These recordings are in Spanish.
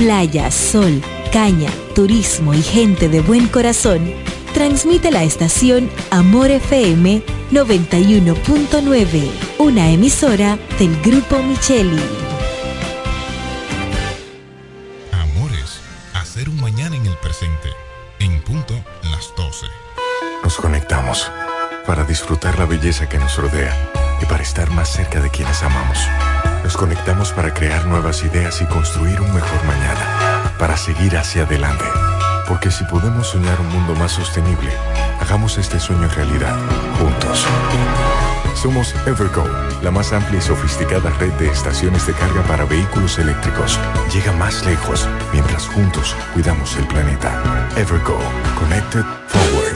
playa, sol, caña, turismo y gente de buen corazón, transmite la estación Amor FM 91.9, una emisora del Grupo Micheli. Amores, hacer un mañana en el presente, en punto las 12. Nos conectamos para disfrutar la belleza que nos rodea y para estar más cerca de quienes amamos. Nos conectamos para crear nuevas ideas y construir un mejor mañana, para seguir hacia adelante. Porque si podemos soñar un mundo más sostenible, hagamos este sueño realidad, juntos. Somos Evergo, la más amplia y sofisticada red de estaciones de carga para vehículos eléctricos. Llega más lejos mientras juntos cuidamos el planeta. Evergo, Connected Forward.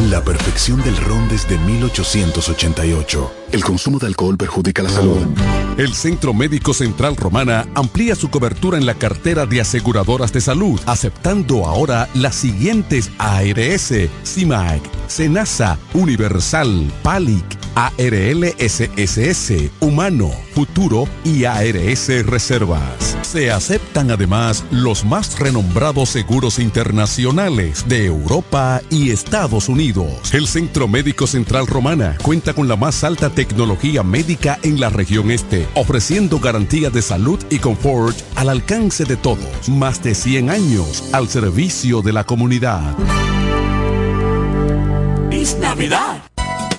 la perfección del ron desde 1888. El consumo de alcohol perjudica la salud. El Centro Médico Central Romana amplía su cobertura en la cartera de aseguradoras de salud, aceptando ahora las siguientes ARS, CIMAC, SENASA, Universal, PALIC, ARLSSS, Humano, Futuro y ARS Reservas. Se aceptan además los más renombrados seguros internacionales de Europa y Estados Unidos. El Centro Médico Central Romana cuenta con la más alta tecnología médica en la región este, ofreciendo garantía de salud y confort al alcance de todos. Más de 100 años al servicio de la comunidad. Es Navidad.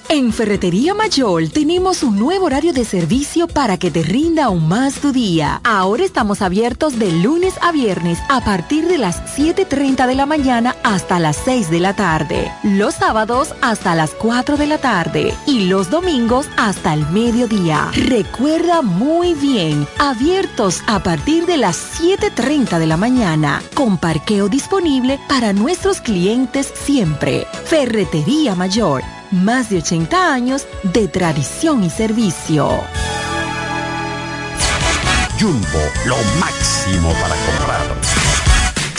En Ferretería Mayor tenemos un nuevo horario de servicio para que te rinda aún más tu día. Ahora estamos abiertos de lunes a viernes a partir de las 7.30 de la mañana hasta las 6 de la tarde. Los sábados hasta las 4 de la tarde y los domingos hasta el mediodía. Recuerda muy bien, abiertos a partir de las 7.30 de la mañana, con parqueo disponible para nuestros clientes siempre. Ferretería Mayor más de 80 años de tradición y servicio. Jumbo, lo máximo para comprar.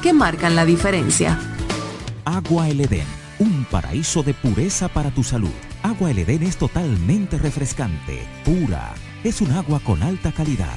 que marcan la diferencia. Agua El Edén, un paraíso de pureza para tu salud. Agua El Edén es totalmente refrescante, pura. Es un agua con alta calidad,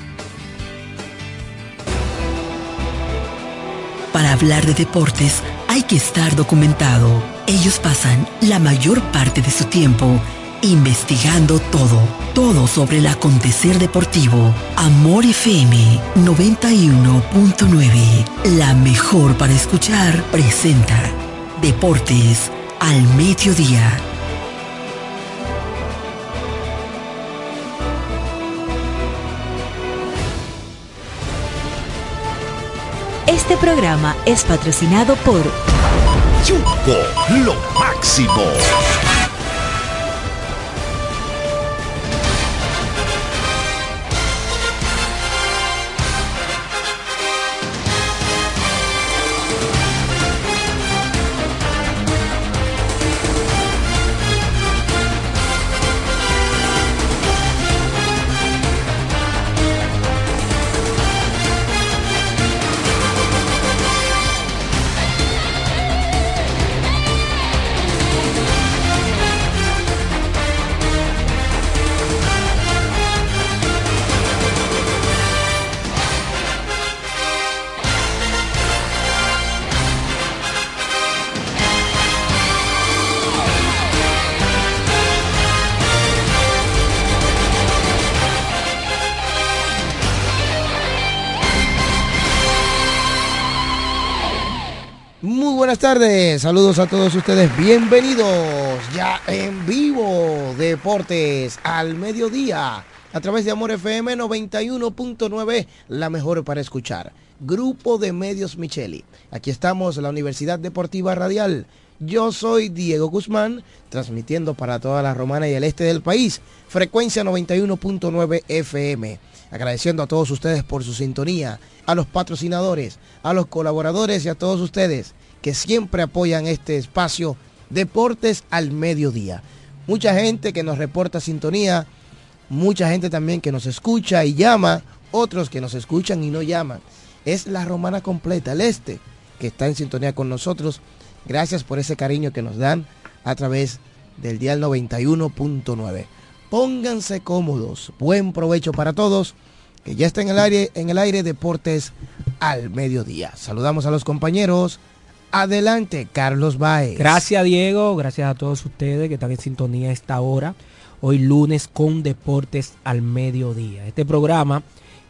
Para hablar de deportes hay que estar documentado. Ellos pasan la mayor parte de su tiempo investigando todo, todo sobre el acontecer deportivo. Amor FM 91.9, la mejor para escuchar, presenta Deportes al Mediodía. Este programa es patrocinado por Jumbo, lo máximo. Tardes. Saludos a todos ustedes. Bienvenidos ya en vivo Deportes al mediodía a través de Amor FM 91.9, la mejor para escuchar. Grupo de Medios Micheli. Aquí estamos, la Universidad Deportiva Radial. Yo soy Diego Guzmán, transmitiendo para toda la romana y el este del país. Frecuencia 91.9 FM. Agradeciendo a todos ustedes por su sintonía, a los patrocinadores, a los colaboradores y a todos ustedes que siempre apoyan este espacio Deportes al Mediodía. Mucha gente que nos reporta sintonía, mucha gente también que nos escucha y llama, otros que nos escuchan y no llaman. Es la romana completa, el este, que está en sintonía con nosotros. Gracias por ese cariño que nos dan a través del dial 91.9. Pónganse cómodos, buen provecho para todos, que ya está en el aire, en el aire Deportes al mediodía. Saludamos a los compañeros. Adelante, Carlos Baez. Gracias, Diego. Gracias a todos ustedes que están en sintonía a esta hora. Hoy lunes con Deportes al mediodía. Este programa,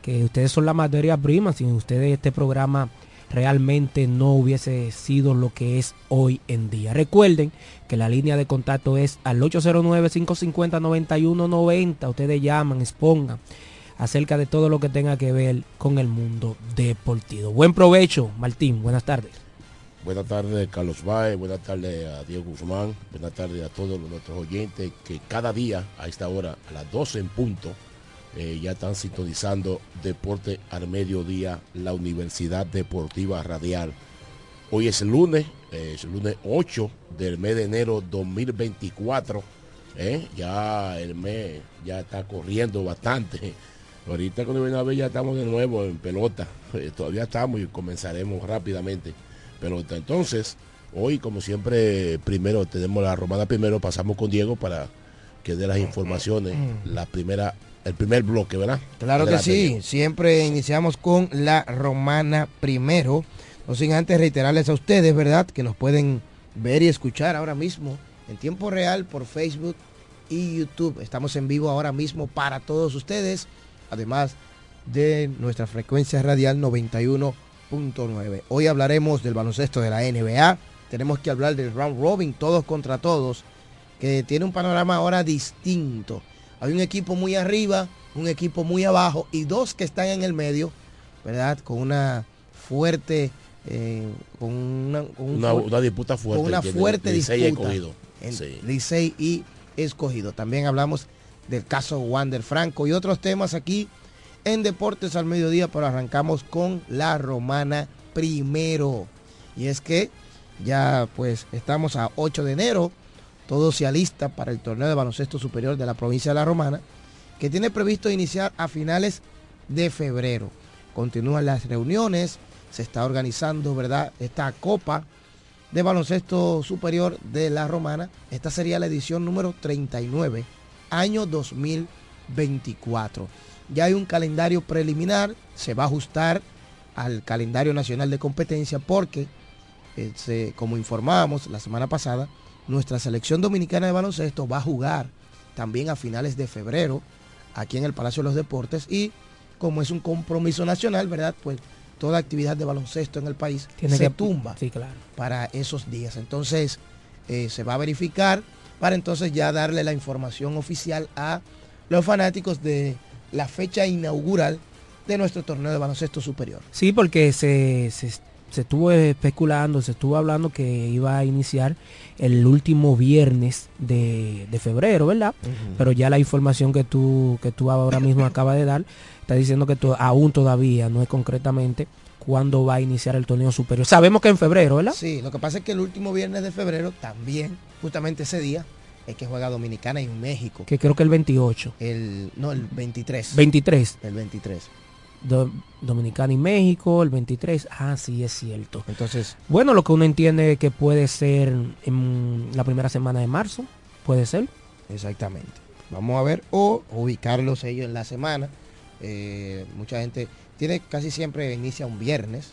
que ustedes son la materia prima, sin ustedes este programa realmente no hubiese sido lo que es hoy en día. Recuerden que la línea de contacto es al 809-550-9190. Ustedes llaman, expongan acerca de todo lo que tenga que ver con el mundo deportivo. Buen provecho, Martín. Buenas tardes. Buenas tardes, Carlos Baez. Buenas tardes a Diego Guzmán. Buenas tardes a todos nuestros oyentes que cada día a esta hora, a las 12 en punto, eh, ya están sintonizando Deporte al Mediodía, la Universidad Deportiva Radial. Hoy es lunes, eh, es lunes 8 del mes de enero 2024. Eh, ya el mes ya está corriendo bastante. Ahorita cuando viene a ver ya estamos de nuevo en pelota. todavía estamos y comenzaremos rápidamente pelota. Entonces, hoy como siempre, primero tenemos la romana primero, pasamos con Diego para que dé las informaciones, la primera, el primer bloque, ¿verdad? Claro que sí, siempre iniciamos con la romana primero. No sin antes reiterarles a ustedes, ¿verdad? Que nos pueden ver y escuchar ahora mismo en tiempo real por Facebook y YouTube. Estamos en vivo ahora mismo para todos ustedes, además de nuestra frecuencia radial 91 Hoy hablaremos del baloncesto de la NBA. Tenemos que hablar del round robin, todos contra todos, que tiene un panorama ahora distinto. Hay un equipo muy arriba, un equipo muy abajo y dos que están en el medio, ¿verdad? Con una fuerte, eh, con, una, disputa fuerte. Con una fuerte disputa. Licey y escogido. También hablamos del caso Wander Franco y otros temas aquí en Deportes al Mediodía, pero arrancamos con la Romana primero. Y es que ya pues estamos a 8 de enero, todo se alista para el torneo de baloncesto superior de la provincia de La Romana, que tiene previsto iniciar a finales de febrero. Continúan las reuniones, se está organizando, ¿verdad? Esta copa de baloncesto superior de La Romana. Esta sería la edición número 39, año 2024. Ya hay un calendario preliminar, se va a ajustar al calendario nacional de competencia porque, eh, como informábamos la semana pasada, nuestra selección dominicana de baloncesto va a jugar también a finales de febrero aquí en el Palacio de los Deportes y como es un compromiso nacional, ¿verdad? Pues toda actividad de baloncesto en el país se tumba para esos días. Entonces eh, se va a verificar para entonces ya darle la información oficial a los fanáticos de la fecha inaugural de nuestro torneo de baloncesto superior. Sí, porque se, se, estuvo especulando, se estuvo hablando que iba a iniciar el último viernes de, febrero, ¿verdad? Pero ya la información que tú, que tú ahora mismo acabas de dar está diciendo que aún todavía no es concretamente cuándo va a iniciar el torneo superior. Sabemos que en febrero, ¿verdad? Sí, lo que pasa es que el último viernes de febrero también, justamente ese día, es que juega Dominicana y México. Que creo que el 28. El, no, el 23. 23. El 23. Dominicana y México, el 23. Ah, sí, es cierto. Entonces. Bueno, lo que uno entiende que puede ser en la primera semana de marzo. Puede ser. Exactamente. Vamos a ver. O ubicarlos ellos en la semana. Eh, mucha gente tiene casi siempre inicia un viernes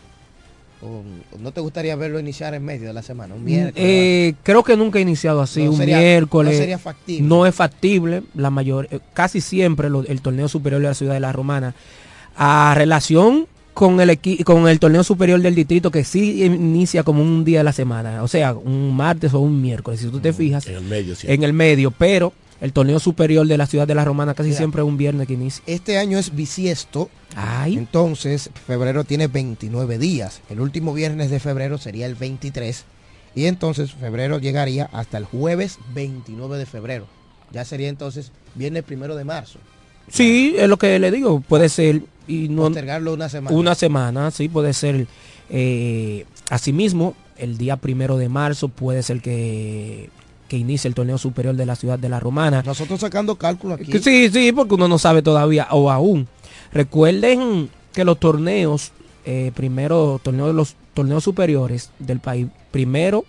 ¿No te gustaría verlo iniciar en medio de la semana? Un miércoles. Eh, creo que nunca he iniciado así, un miércoles. No sería factible. No es factible, la mayor, eh, casi siempre el torneo superior de la ciudad de la Romana, a relación con el con el torneo superior del distrito que sí inicia como un día de la semana, o sea, un martes o un miércoles, si tú te fijas. En el medio, sí. En el medio, pero el torneo superior de la ciudad de la Romana casi siempre es un viernes que inicia. Este año es bisiesto. Ay. Entonces, febrero tiene 29 días. El último viernes de febrero sería el 23. Y entonces febrero llegaría hasta el jueves 29 de febrero. Ya sería entonces viernes primero de marzo. Sí, es lo que le digo. Puede ser y no postergarlo una semana. Una semana, sí, puede ser. Eh, asimismo, el día primero de marzo puede ser que que inicie el torneo superior de la ciudad de la Romana. Nosotros sacando cálculos aquí. Sí, sí, porque uno no sabe todavía o aún. Recuerden que los torneos, eh, primero, torneos de los torneos superiores del país, primero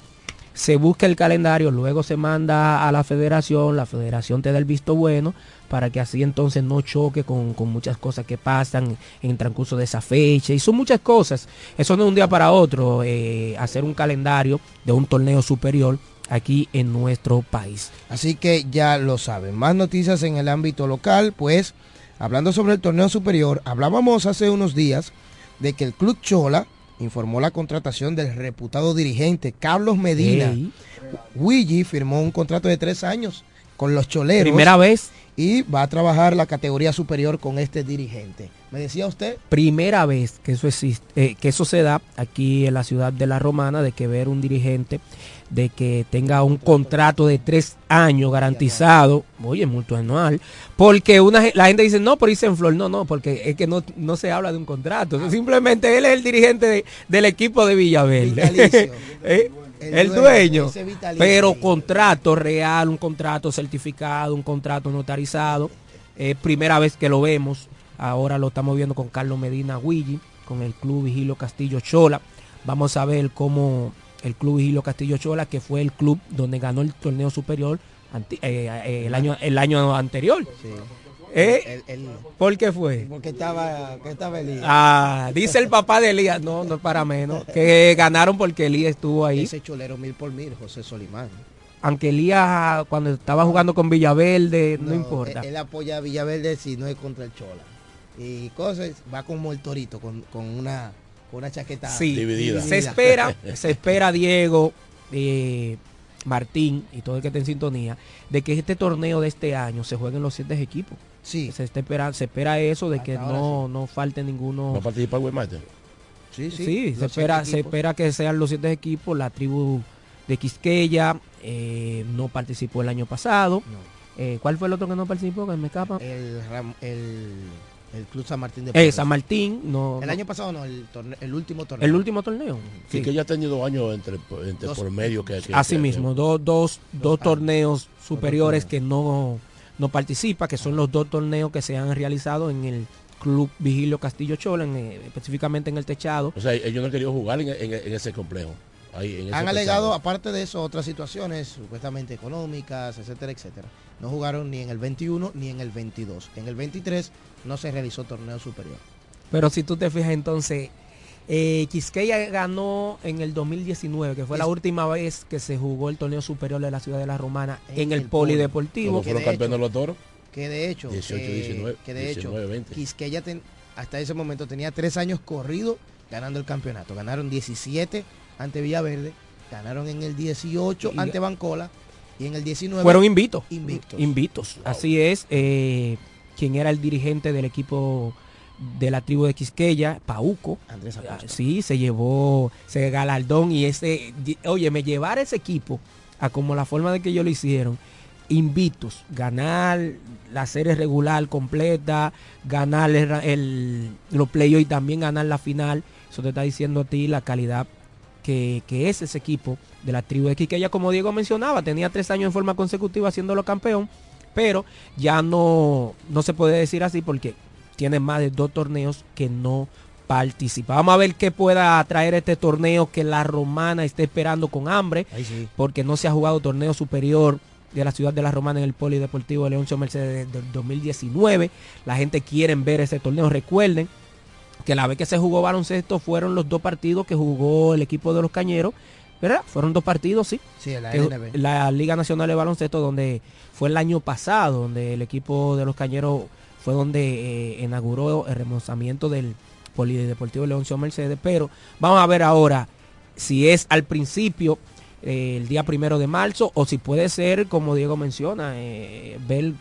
se busca el calendario, luego se manda a la federación, la federación te da el visto bueno para que así entonces no choque con, muchas cosas que pasan en el transcurso de esa fecha. Y son muchas cosas. Eso no es un día para otro, eh, hacer un calendario de un torneo superior aquí en nuestro país. Así que ya lo saben. Más noticias en el ámbito local, pues hablando sobre el torneo superior, hablábamos hace unos días de que el Club Chola informó la contratación del reputado dirigente Carlos Medina. Hey. firmó un contrato de tres años con los choleros. Primera vez. Y va a trabajar la categoría superior con este dirigente. ¿Me decía usted? Primera vez que eso existe, eh, que eso se da aquí en la ciudad de La Romana, de que ver un dirigente, de que tenga un contrato de tres años garantizado, oye, multo anual, porque una, la gente dice, no, por irse en flor, no, no, porque es que no, no se habla de un contrato, ah. simplemente él es el dirigente del equipo de Villaverde. ¿Eh? el, dueño, pero contrato real, un contrato certificado, un contrato notarizado. Eh, primera vez que lo vemos, ahora lo estamos viendo con Carlos Medina Huilli, con el Club Vigilo Castillo Chola. Vamos a ver cómo el Club Vigilo Castillo Chola, que fue el club donde ganó el torneo superior eh, eh, el, año, el año anterior. ¿Eh? ¿Por qué fue? Porque estaba, que estaba Elías. Ah, dice el papá de Elías, no, no es para menos, que ganaron porque Elías estuvo ahí. Ese cholero mil por mil, José Solimán. Aunque Elías cuando estaba jugando con Villaverde, no, importa. Él, apoya a Villaverde si no es contra el Chola. Y cosas, va como el torito, con, una, una chaqueta dividida. Se espera, se espera Diego, eh, Martín y todo el que esté en sintonía, de que este torneo de este año se jueguen los siete equipos. Sí. Se, espera, se espera eso de que no, no falte ninguno. ¿No participa el Sí, sí. Sí, se espera, se espera que sean los siete equipos. La tribu de Quisqueya eh, no participó el año pasado. Eh, ¿Cuál fue el otro que no participó? Que me escapa. El, el, Club San Martín de eh, San Martín, no. El año pasado no, el, el último torneo. El último torneo. Sí, que ya ha tenido años entre, entre por medio que, Así mismo, dos, dos, dos torneos superiores que no no participa, que son los dos torneos que se han realizado en el Club Vigilio Castillo Chola, eh, específicamente en el techado. O sea, ellos no han querido jugar en, ese complejo. han alegado, aparte de eso, otras situaciones supuestamente económicas, etcétera, etcétera. No jugaron ni en el 21 ni en el 22. En el 23 no se realizó torneo superior. Pero si tú te fijas entonces, eh, Quisqueya ganó en el 2019, que fue la última vez que se jugó el torneo superior de la ciudad de la Romana en, el, Polideportivo. fueron campeones los toros? Que de hecho, 18, 19, que de hecho, Quisqueya hasta ese momento tenía tres años corrido ganando el campeonato. Ganaron 17 ante Villaverde, ganaron en el 18 ante Bancola y en el 19 fueron invitos. Invictos. Invitos. Así es. Eh, quien era el dirigente del equipo de la tribu de Quisqueya, Pauco. Andrés ah, Sí, se llevó ese galardón y ese, oye, me llevar ese equipo a como la forma de que ellos lo hicieron. Invitos, ganar la serie regular completa, ganar el, los playoffs y también ganar la final. Eso te está diciendo a ti la calidad que, que, es ese equipo de la tribu de Quisqueya. Como Diego mencionaba, tenía tres años en forma consecutiva haciéndolo campeón, pero ya no, no se puede decir así porque tiene más de dos torneos que no participa. Vamos a ver qué pueda traer este torneo que la romana esté esperando con hambre, porque no se ha jugado torneo superior de la ciudad de la Romana en el Polideportivo de Leoncio Mercedes del 2019. La gente quiere ver ese torneo. Recuerden que la vez que se jugó baloncesto fueron los dos partidos que jugó el equipo de los Cañeros. ¿Verdad? Fueron dos partidos, sí. Sí, la, la Liga Nacional de Baloncesto, donde fue el año pasado, donde el equipo de los Cañeros fue donde eh, inauguró el remozamiento del, Polideportivo Leoncio Mercedes, pero vamos a ver ahora si es al principio eh, el día primero de marzo o si puede ser, como Diego menciona, eh, ver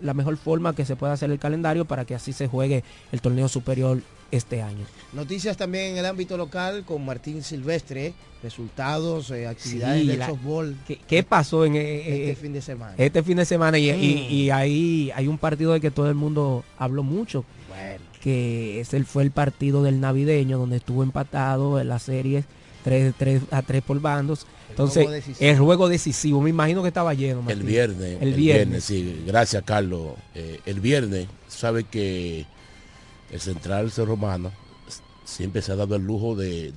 la mejor forma que se pueda hacer el calendario para que así se juegue el torneo superior este año. Noticias también en el ámbito local con Martín Silvestre, resultados, eh, actividades del softball. ¿qué, pasó en este fin de semana? Este fin de semana y, y, mm. ahí hay un partido de que todo el mundo habló mucho. Que ese fue el partido del navideño donde estuvo empatado en las series 3, 3 a 3 por bandos. Entonces, el juego decisivo, me imagino que estaba lleno. El viernes. El, viernes. sí. Gracias, Carlos. Eh, el viernes, sabe que el Central Cerro Romano siempre se ha dado el lujo de,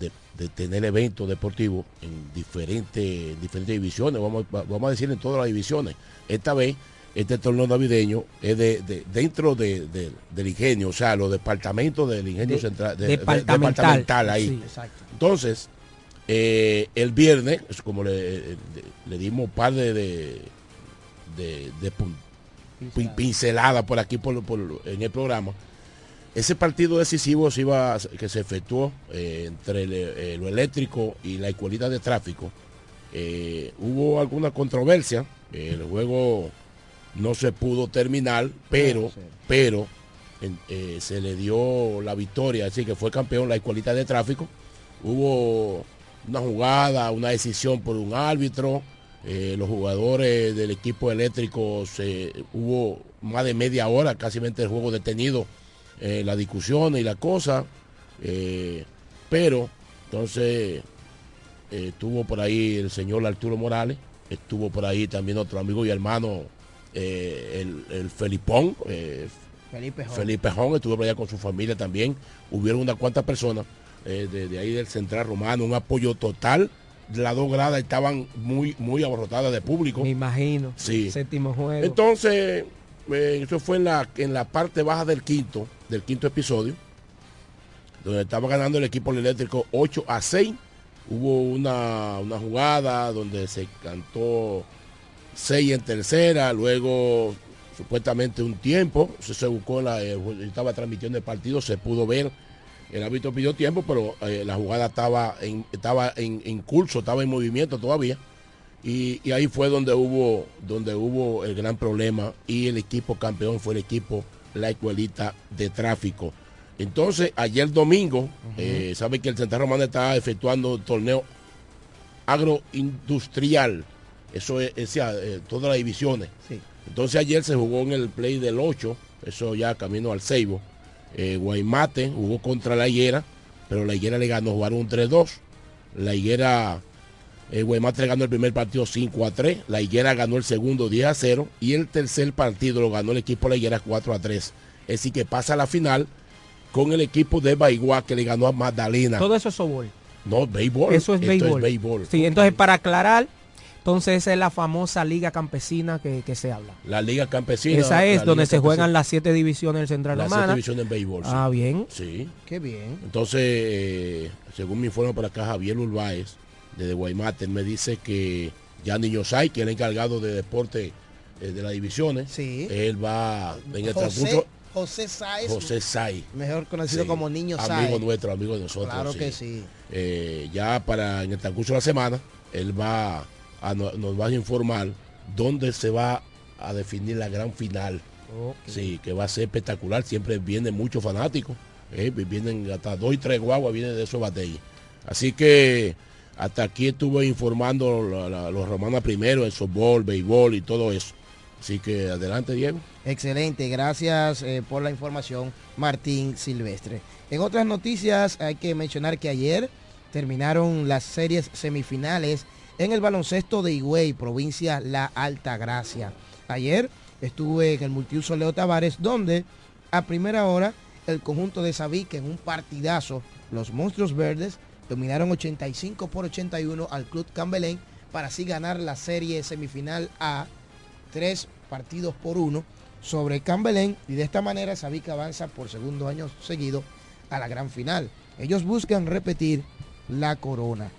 tener eventos deportivos en diferentes, diferentes divisiones, vamos, vamos a decir en todas las divisiones. Esta vez, este torneo navideño es de, dentro del ingenio, o sea, los departamentos del ingenio central, departamental. ahí. Entonces, eh, el viernes, como le, dimos un par de, de, de, pinceladas por aquí por, en el programa, ese partido decisivo se iba, que se efectuó eh, entre eh, lo eléctrico y la escuelita de tráfico, hubo alguna controversia, el juego no se pudo terminar, pero, pero se le dio la victoria, así que fue campeón la escuelita de tráfico. Hubo una jugada, una decisión por un árbitro. Eh, los jugadores del equipo eléctrico se, hubo más de media hora, casi el juego detenido, eh, la discusión y la cosa. Eh, pero entonces estuvo por ahí el señor Arturo Morales, estuvo por ahí también otro amigo y hermano, el, Felipón. Felipe Jón. Felipe Jón estuvo por allá con su familia también. Hubieron unas cuantas personas eh, de, ahí del Central Romano, un apoyo total. Las dos gradas estaban muy, muy abarrotadas de público. Me imagino. Sí. Séptimo juego. Entonces, eh, eso fue en la, en la parte baja del quinto, del quinto episodio, donde estaba ganando el equipo eléctrico 8 a 6. Hubo una, una jugada donde se cantó 6 en tercera, luego supuestamente un tiempo, se, buscó, la, eh, estaba transmitiendo el partido, se pudo ver el árbitro pidió tiempo, pero eh, la jugada estaba estaba en, curso, estaba en movimiento todavía. Y, ahí fue donde hubo, donde hubo el gran problema. Y el equipo campeón fue el equipo La Escuelita de Tráfico. Entonces, ayer domingo, eh, sabe que el Central Romano estaba efectuando un torneo agroindustrial. Eso es, eh, todas las divisiones. Entonces ayer se jugó en el play del 8, eso ya camino al Seibo eh, Guaymate jugó contra la Higuera, pero la Higuera le ganó, jugaron un 3-2. La Higuera, eh, Guaymate ganó el primer partido 5 a 3, la Higuera ganó el segundo 10 a 0 y el tercer partido lo ganó el equipo de la Higuera 4 a 3. Es decir, que pasa a la final con el equipo de Baigua que le ganó a Magdalena. Todo eso es softball. No, béisbol. Eso es béisbol. es béisbol. Sí, entonces para aclarar, entonces esa es la famosa liga campesina que, se habla. La liga campesina. Esa es donde se juegan las siete divisiones del Central Las siete divisiones en béisbol. Ah, bien. Sí. Qué bien. Entonces, eh, según me informa por acá Javier Urbáez, desde Guaymate, me dice que ya Niño Sai, que es el encargado de deporte eh, de las divisiones, sí. él va en el transcurso. José Sai. José Sai. Mejor conocido como Niño Sai. Amigo nuestro, amigo de nosotros. Claro que sí. Eh, ya para en el transcurso de la semana, él va nos va a informar dónde se va a definir la gran final. Sí, que va a ser espectacular. Siempre vienen muchos fanáticos. Eh, vienen hasta dos y tres guaguas, vienen de esos batalles. Así que hasta aquí estuve informando los romanos primero, el softball, béisbol y todo eso. Así que adelante, Diego. Excelente, gracias eh, por la información, Martín Silvestre. En otras noticias hay que mencionar que ayer terminaron las series semifinales en el baloncesto de Higüey, provincia La Alta Gracia. Ayer estuve en el multiuso Leo Tavares, donde a primera hora el conjunto de Sabique en un partidazo, los Monstruos Verdes dominaron 85 por 81 al Club Cambelén para así ganar la serie semifinal a tres partidos por uno sobre Cambelén y de esta manera Sabique avanza por segundo año seguido a la gran final. Ellos buscan repetir la corona.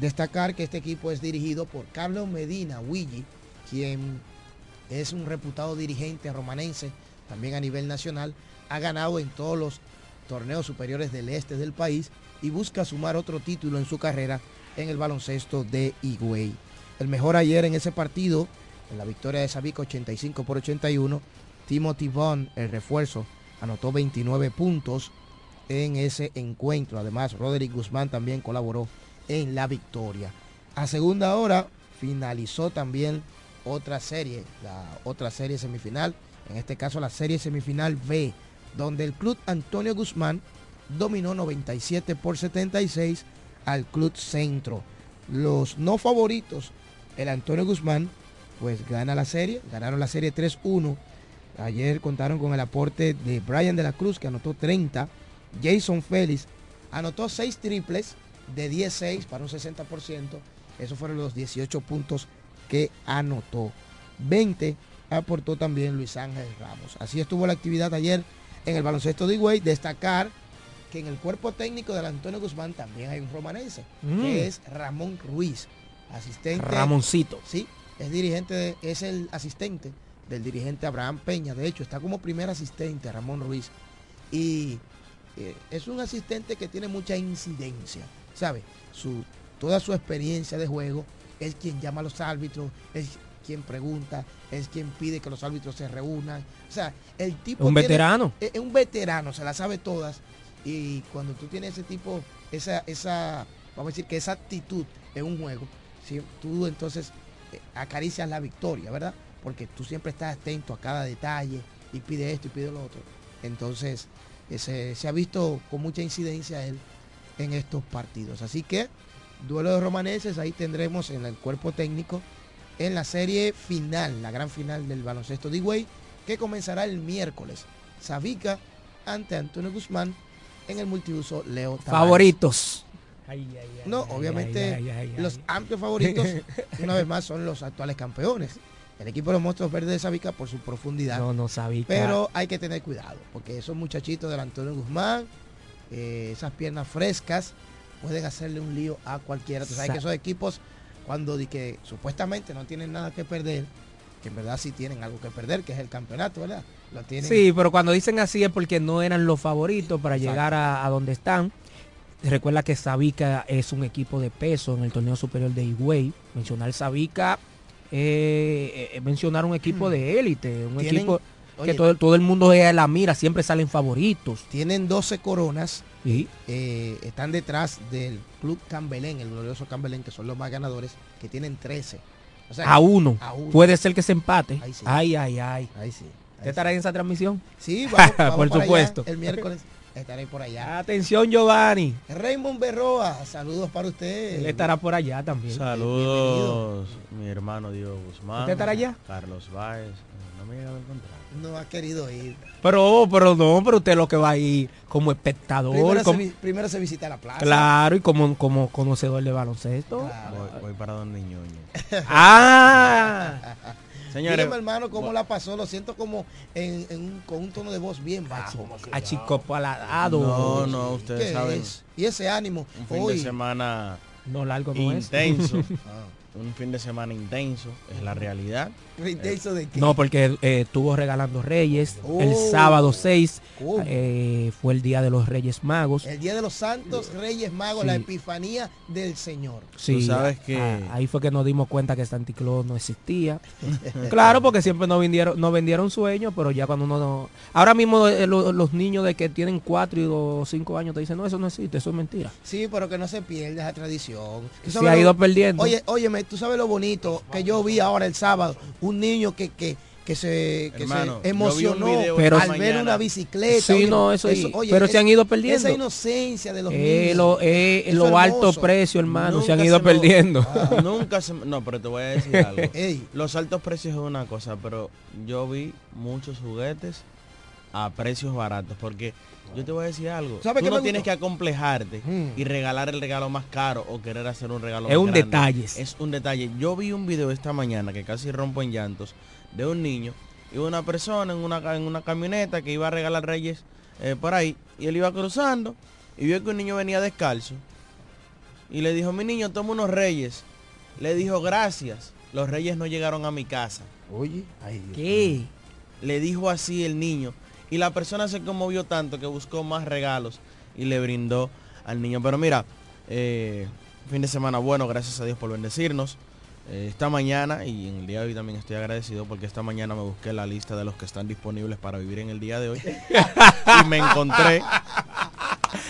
Destacar que este equipo es dirigido por Carlos Medina Willy, quien es un reputado dirigente romanense, también a nivel nacional, ha ganado en todos los torneos superiores del este del país y busca sumar otro título en su carrera en el baloncesto de Higüey. El mejor ayer en ese partido, en la victoria de Sabica 85 por 81, Timothy Vaughn, el refuerzo, anotó 29 puntos en ese encuentro. Además, Roderick Guzmán también colaboró en la victoria. A segunda hora finalizó también otra serie, la otra serie semifinal, en este caso la serie semifinal B, donde el club Antonio Guzmán dominó 97 por 76 al club Centro. Los no favoritos, el Antonio Guzmán, pues gana la serie, ganaron la serie 3-1. Ayer contaron con el aporte de Brian de la Cruz, que anotó 30. Jason Félix anotó 6 triples de 16 para un 60%. Esos fueron los 18 puntos que anotó. 20 aportó también Luis Ángel Ramos. Así estuvo la actividad ayer en el baloncesto de Higüey. Destacar que en el cuerpo técnico del Antonio Guzmán también hay un romanense, que Mm. es Ramón Ruiz, asistente. Ramoncito. Sí, es dirigente, de- es el asistente del dirigente Abraham Peña. De hecho, está como primer asistente Ramón Ruiz. Y eh, es un asistente que tiene mucha incidencia, ¿sabe? Su, toda su experiencia de juego es quien llama a los árbitros, es quien pregunta, es quien pide que los árbitros se reúnan. O sea, el tipo... Un tiene- veterano. es es un veterano, se la sabe todas. Y cuando tú tienes ese tipo, esa, esa, vamos a decir que esa actitud en un juego, si tú entonces eh, acaricias la victoria, ¿verdad? Porque tú siempre estás atento a cada detalle y pide esto y pide lo otro. Entonces, eh, se, se ha visto con mucha incidencia él en estos partidos. Así que, duelo de romaneses, ahí tendremos en el cuerpo técnico en la serie final, la gran final del baloncesto de Higüey, que comenzará el miércoles. Sabica ante Antonio Guzmán en el multiuso Leo Tavares. Favoritos. No, obviamente ay, ay, ay, los ay. amplios favoritos, una vez más, son los actuales campeones. El equipo de los monstruos verdes de Sabica por su profundidad. No, no sabía. Pero hay que tener cuidado, porque esos muchachitos del Antonio Guzmán, eh, esas piernas frescas, pueden hacerle un lío a cualquiera. Tú sabes Sa- que esos equipos, cuando di que supuestamente no tienen nada que perder, que en verdad sí tienen algo que perder, que es el campeonato, ¿verdad? Lo tienen. Sí, pero cuando dicen así es porque no eran los favoritos para Exacto. llegar a, a donde están. Recuerda que Sabica es un equipo de peso en el torneo superior de Higüey. Mencionar Sabica eh, eh, mencionar un equipo de élite, un Tienen- equipo oye, que todo, todo el mundo de la mira, siempre salen favoritos. Tienen 12 coronas. Sí. eh, están detrás del club Cambelén, el glorioso Cambelén, que son los más ganadores, que tienen 13. O sea, A uno. a uno. Puede ser que se empate. Ahí sí. Ay, ay, ay. Ahí sí. ¿Usted estará en esa transmisión? Sí, vamos, vamos Por allá. supuesto. El miércoles estaré por allá. Atención, Giovanni. Raymond Berroa, saludos para usted. Él estará por allá también. Saludos, mi hermano Diego Guzmán. ¿Usted estará allá? Carlos Báez. No me llega a encontrar. No ha querido ir. Pero, pero no, pero usted lo que va a ir como espectador. Primero, como- se, primero se visita la plaza. claro, y como, como conocedor de baloncesto. Voy, voy para donde ñoño. Ah, Señores, Dígame, hermano, cómo la pasó. Lo siento como en, en un- con un tono de voz bien bajo. achicopalado. no, no, ustedes ¿Qué saben. es? Y ese ánimo. Un fin Hoy, de semana No, largo no es. intenso. Ah, un fin de semana intenso, es la realidad. ¿intenso de qué? No, porque eh, estuvo regalando Reyes. El Oh. sábado 6 ¿Cómo? eh, fue el día de los Reyes Magos. El día de los santos reyes magos, Sí. la epifanía del Señor. Sí, sabes que- ah, ahí fue que nos dimos cuenta que Santa Claus no existía. claro, porque siempre nos vendieron, nos vendieron sueños, pero ya cuando uno no... Ahora mismo eh, lo- los niños de que tienen 4 o 5 años te dicen, no, eso no existe, eso es mentira. Sí, pero que no se pierda esa tradición. ¿Tú Se ha lo- ido perdiendo. Oye, óyeme, tú sabes lo bonito que yo vi ahora el sábado, un niño que, que, que se, que Hermano, emocionó Pero- al ver una bicicleta. Sí, oye, no, eso sí, pero se han ido perdiendo. Esa inocencia de los Eh, niños. lo, eh, Eso lo alto precio, hermano, se han ido lo- perdiendo. Ah. Nunca se... No, pero te voy a decir algo. Ey, Los altos precios es una cosa, pero yo vi muchos juguetes a precios baratos, porque yo te voy a decir algo. ¿Sabe Tú no tienes que acomplejarte Mm. y regalar el regalo más caro o querer hacer un regalo Es más un grande. detalle. Es un detalle. Yo vi un video esta mañana que casi rompo en llantos de un niño y una persona en una, en una camioneta que iba a regalar reyes eh, por ahí y él iba cruzando y vio que un niño venía descalzo y le dijo, mi niño, toma unos reyes. Le dijo, gracias. Los reyes no llegaron a mi casa. Oye, ay, Dios. ¿Qué? Le dijo así el niño. Y la persona se conmovió tanto que buscó más regalos y le brindó al niño. Pero mira, eh, fin de semana bueno, gracias a Dios por bendecirnos. Eh, esta mañana, y en el día de hoy también estoy agradecido porque esta mañana me busqué la lista de los que están disponibles para vivir en el día de hoy. y me encontré.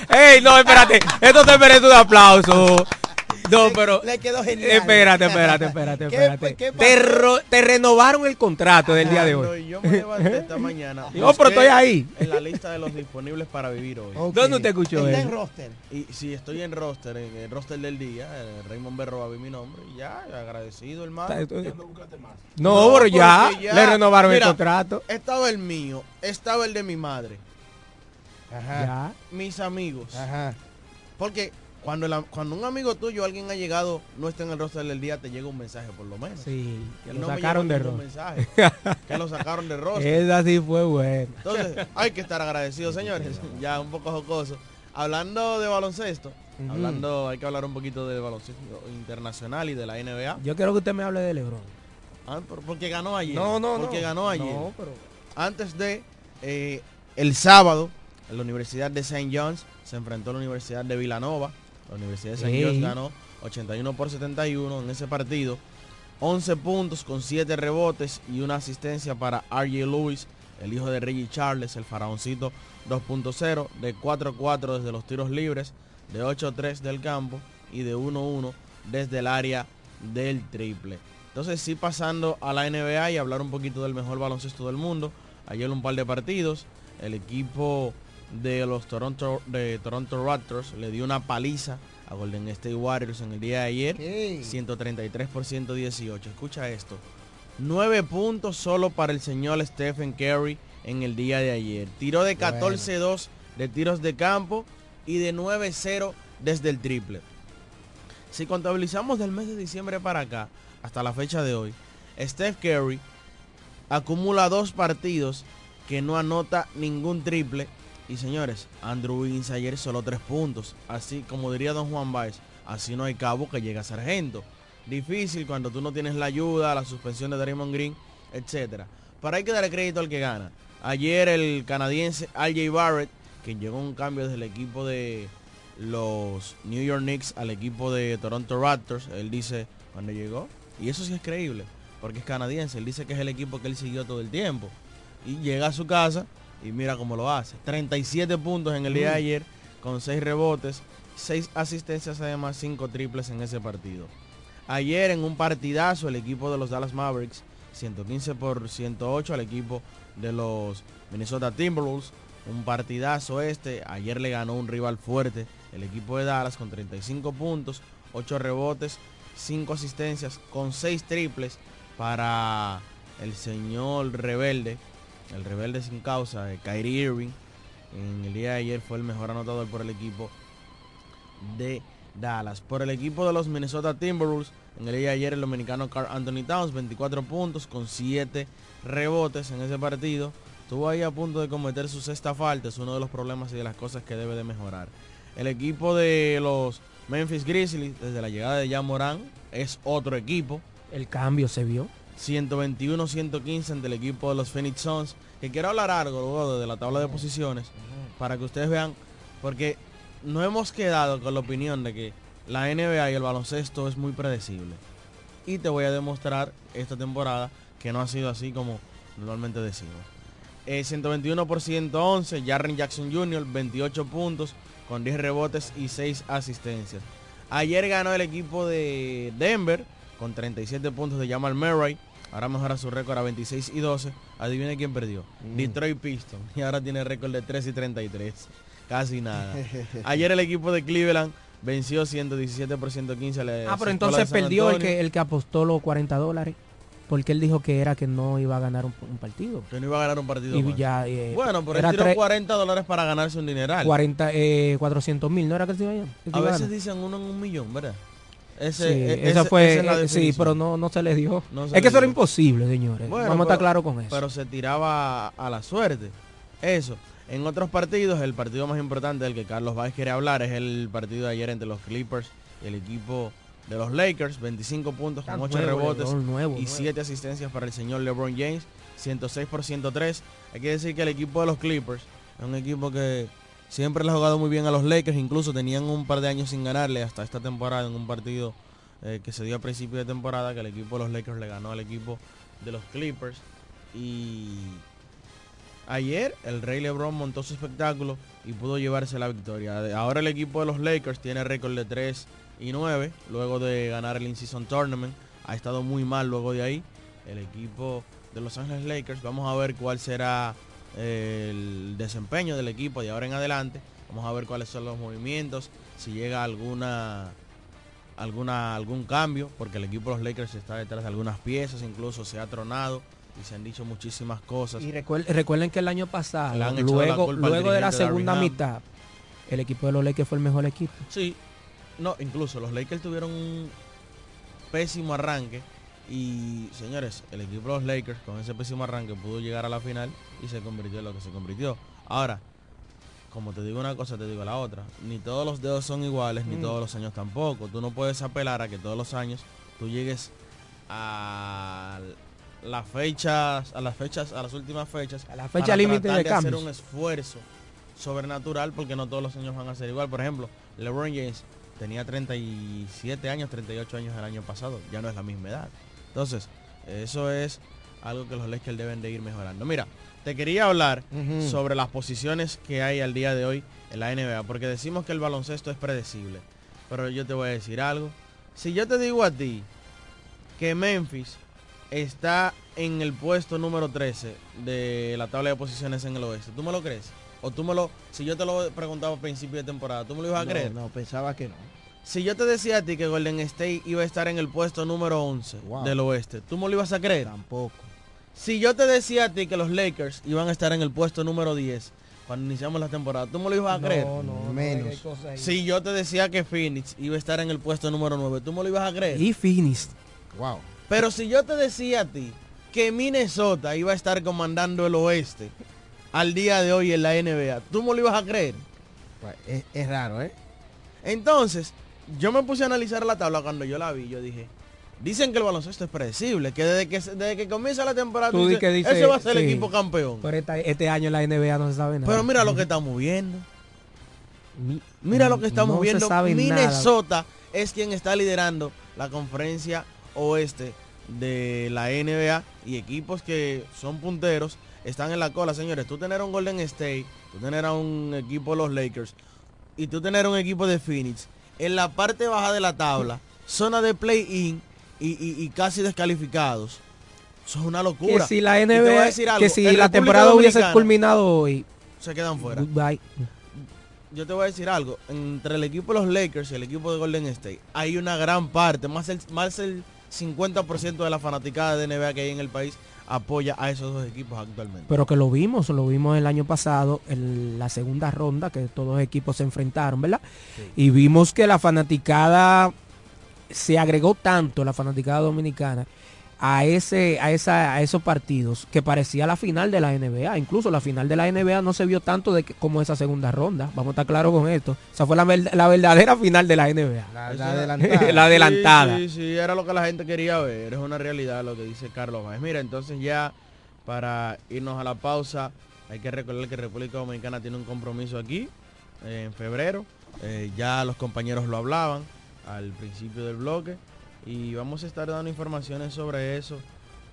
¡Ey, no, espérate! Esto te merece un aplauso. No, pero. Le quedó genial. Espérate, espérate, espérate, espérate. te, te, renovaron el contrato del día de hoy. yo me levanté esta mañana. No, pero estoy ahí. En la lista de los disponibles para vivir hoy. ¿Dónde usted escuchó eso? en roster. Y sí, estoy en roster, en el roster del día. Eh, Raymond Berro vi mi nombre. Y ya, agradecido, hermano. No, pero ya, le renovaron el contrato. Estaba el mío, estaba el de mi madre. Ajá. Mis amigos. Ajá. Porque cuando, cuando un amigo tuyo, alguien ha llegado, no está en el roster del día, te llega un mensaje por lo menos. Sí, que lo sacaron de roster. que lo sacaron de roster. Esa sí fue bueno. Entonces, hay que estar agradecidos, señores. ya un poco jocoso. Hablando de baloncesto, hablando, hay que hablar un poquito de baloncesto internacional y de la NBA. Yo quiero que usted me hable de LeBron. Ah, porque ganó ayer. No, no, porque ganó ayer. No, pero... Antes de eh, el sábado, en la Universidad de St. John's se enfrentó a la Universidad de Villanova. La Universidad de San Jose ganó 81 por 71 en ese partido. 11 puntos con 7 rebotes y una asistencia para RJ Lewis, el hijo de Reggie Charles, el faraoncito 2.0, de 4-4 desde los tiros libres, de 8-3 del campo y de 1-1 desde el área del triple. Entonces sí pasando a la NBA y hablar un poquito del mejor baloncesto del mundo. Ayer un par de partidos. El equipo de los Toronto, de Toronto Raptors le dio una paliza a Golden State Warriors en el día de ayer. 133 por 118. Escucha esto. 9 puntos solo para el señor Stephen Curry en el día de ayer. Tiró de 14-2 de tiros de campo y de 9-0 desde el triple. Si contabilizamos del mes de diciembre para acá, hasta la fecha de hoy, Steph Curry acumula dos partidos que no anota ningún triple y señores, Andrew Wiggins ayer solo tres puntos. Así como diría don Juan Baez, así no hay cabo que llegue a sargento. Difícil cuando tú no tienes la ayuda, la suspensión de Draymond Green, etc. Pero hay que darle crédito al que gana. Ayer el canadiense RJ Barrett, quien llegó un cambio desde el equipo de los New York Knicks al equipo de Toronto Raptors, él dice cuando llegó, y eso sí es creíble, porque es canadiense, él dice que es el equipo que él siguió todo el tiempo. Y llega a su casa y mira cómo lo hace. 37 puntos en el día de mm. ayer con 6 rebotes, 6 asistencias, además 5 triples en ese partido. Ayer en un partidazo el equipo de los Dallas Mavericks, 115 por 108 al equipo de los Minnesota Timberwolves. Un partidazo este. Ayer le ganó un rival fuerte, el equipo de Dallas con 35 puntos, 8 rebotes, 5 asistencias con 6 triples para el señor rebelde el rebelde sin causa, de Kyrie Irving, en el día de ayer fue el mejor anotador por el equipo de Dallas. Por el equipo de los Minnesota Timberwolves, en el día de ayer el dominicano Carl Anthony Towns, 24 puntos con 7 rebotes en ese partido. Estuvo ahí a punto de cometer su sexta falta, es uno de los problemas y de las cosas que debe de mejorar. El equipo de los Memphis Grizzlies, desde la llegada de Jan Morán, es otro equipo. El cambio se vio. 121-115 ante el equipo de los Phoenix Suns. Que quiero hablar algo de la tabla de posiciones para que ustedes vean, porque no hemos quedado con la opinión de que la NBA y el baloncesto es muy predecible. Y te voy a demostrar esta temporada que no ha sido así como normalmente decimos. 121 eh, por 111, Jarren Jackson Jr., 28 puntos con 10 rebotes y 6 asistencias. Ayer ganó el equipo de Denver con 37 puntos de Jamal Murray. Ahora mejora su récord a 26 y 12. Adivine quién perdió. Mm. Detroit Pistons. Y ahora tiene récord de 3 y 33. Casi nada. Ayer el equipo de Cleveland venció 117 por 115. ah, pero entonces perdió el que, el que apostó los 40 dólares. Porque él dijo que era que no iba a ganar un, partido. Que no iba a ganar un partido. Y Ya, eh, bueno, pero él tiró 40 dólares para ganarse un dineral. 40, eh, 400 mil, ¿no era que se iba a A veces dicen uno en un millón, ¿verdad? Ese, sí, e, esa fue, sí, pero no, no se le dio. es que eso era imposible, señores. Vamos a estar claros con eso. Pero se tiraba a la suerte. Eso. En otros partidos, el partido más importante del que Carlos Vázquez quiere hablar es el partido de ayer entre los Clippers y el equipo de los Lakers, 25 puntos con 8 rebotes y 7 asistencias para el señor LeBron James, 106 por 103. Hay que decir que el equipo de los Clippers es un equipo que siempre le ha jugado muy bien a los Lakers, incluso tenían un par de años sin ganarle hasta esta temporada en un partido eh, que se dio a principio de temporada, que el equipo de los Lakers le ganó al equipo de los Clippers. Y ayer el Rey LeBron montó su espectáculo y pudo llevarse la victoria. Ahora el equipo de los Lakers tiene récord de 3 y 9 luego de ganar el In-Season Tournament. Ha estado muy mal luego de ahí. El equipo de Los Ángeles Lakers. Vamos a ver cuál será el desempeño del equipo de ahora en adelante. Vamos a ver cuáles son los movimientos. Si llega alguna alguna algún cambio. Porque el equipo de los Lakers está detrás de algunas piezas. Incluso se ha tronado. Y se han dicho muchísimas cosas. Y recuerden, que el año pasado, luego, luego de la segunda mitad, el equipo de los Lakers fue el mejor equipo. Sí, no, incluso los Lakers tuvieron un pésimo arranque. Y señores, el equipo de los Lakers con ese pésimo arranque pudo llegar a la final y se convirtió en lo que se convirtió. Ahora, como te digo una cosa, te digo la otra. Ni todos los dedos son iguales, ni mm. todos los años tampoco. Tú no puedes apelar a que todos los años tú llegues a las fechas, a las fechas, a las últimas fechas. A la fecha límite de, de hacer un esfuerzo sobrenatural porque no todos los años van a ser igual. Por ejemplo, LeBron James tenía 37 años, 38 años el año pasado, ya no es la misma edad. Entonces, eso es algo que los Lakers deben de ir mejorando. Mira, te quería hablar sobre las posiciones que hay al día de hoy en la NBA, porque decimos que el baloncesto es predecible, pero yo te voy a decir algo. Si yo te digo a ti que Memphis está en el puesto número 13 de la tabla de posiciones en el oeste, ¿tú me lo crees? O tú me lo, si yo te lo preguntaba a principio de temporada, ¿tú me lo ibas a creer? No, pensaba que no. Si yo te decía a ti que Golden State iba a estar en el puesto número 11 del oeste, ¿tú me lo ibas a creer? Tampoco. Si yo te decía a ti que los Lakers iban a estar en el puesto número 10 cuando iniciamos la temporada, ¿tú me lo ibas a creer? No, no, menos. si yo te decía que Phoenix iba a estar en el puesto número 9, ¿tú me lo ibas a creer? Y Phoenix. Wow. Pero si yo te decía a ti que Minnesota iba a estar comandando el oeste, al día de hoy en la NBA. ¿Tú me lo ibas a creer? Pues, es, raro, ¿eh? Entonces, yo me puse a analizar la tabla cuando yo la vi. Yo dije, dicen que el baloncesto es predecible, que desde que, desde que comienza la temporada, ese va a ser el equipo campeón. Pero este año en la NBA no se sabe nada. Pero mira lo que estamos viendo. mira lo que estamos viendo. Minnesota es quien está liderando la conferencia oeste de la NBA y equipos que son punteros están en la cola, señores. Tú tener un Golden State, tú tener a un equipo de los Lakers y tú tener un equipo de Phoenix en la parte baja de la tabla, zona de play-in y, casi descalificados. Eso es una locura. Que si la NBA, que si la temporada hubiese culminado hoy, se quedan fuera. Yo te voy a decir algo. Entre el equipo de los Lakers y el equipo de Golden State hay una gran parte, más el, más el 50% de la fanaticada de NBA que hay en el país apoya a esos dos equipos actualmente. Pero que lo vimos, lo vimos el año pasado en la segunda ronda, que todos los equipos se enfrentaron, ¿verdad? Y vimos que la fanaticada se agregó tanto, la fanaticada dominicana, a ese a esa a esos partidos que parecía la final de la NBA incluso la final de la NBA no se vio tanto de como esa segunda ronda. Vamos a estar claros con esto. Esa fue la, verdadera final de la NBA la, adelantada. La adelantada. Sí, sí, era lo que la gente quería ver. Es una realidad lo que dice Carlos Máez mira entonces ya para irnos a la pausa hay que recordar que República Dominicana tiene un compromiso aquí en febrero. Eh, ya los compañeros lo hablaban al principio del bloque y vamos a estar dando informaciones sobre eso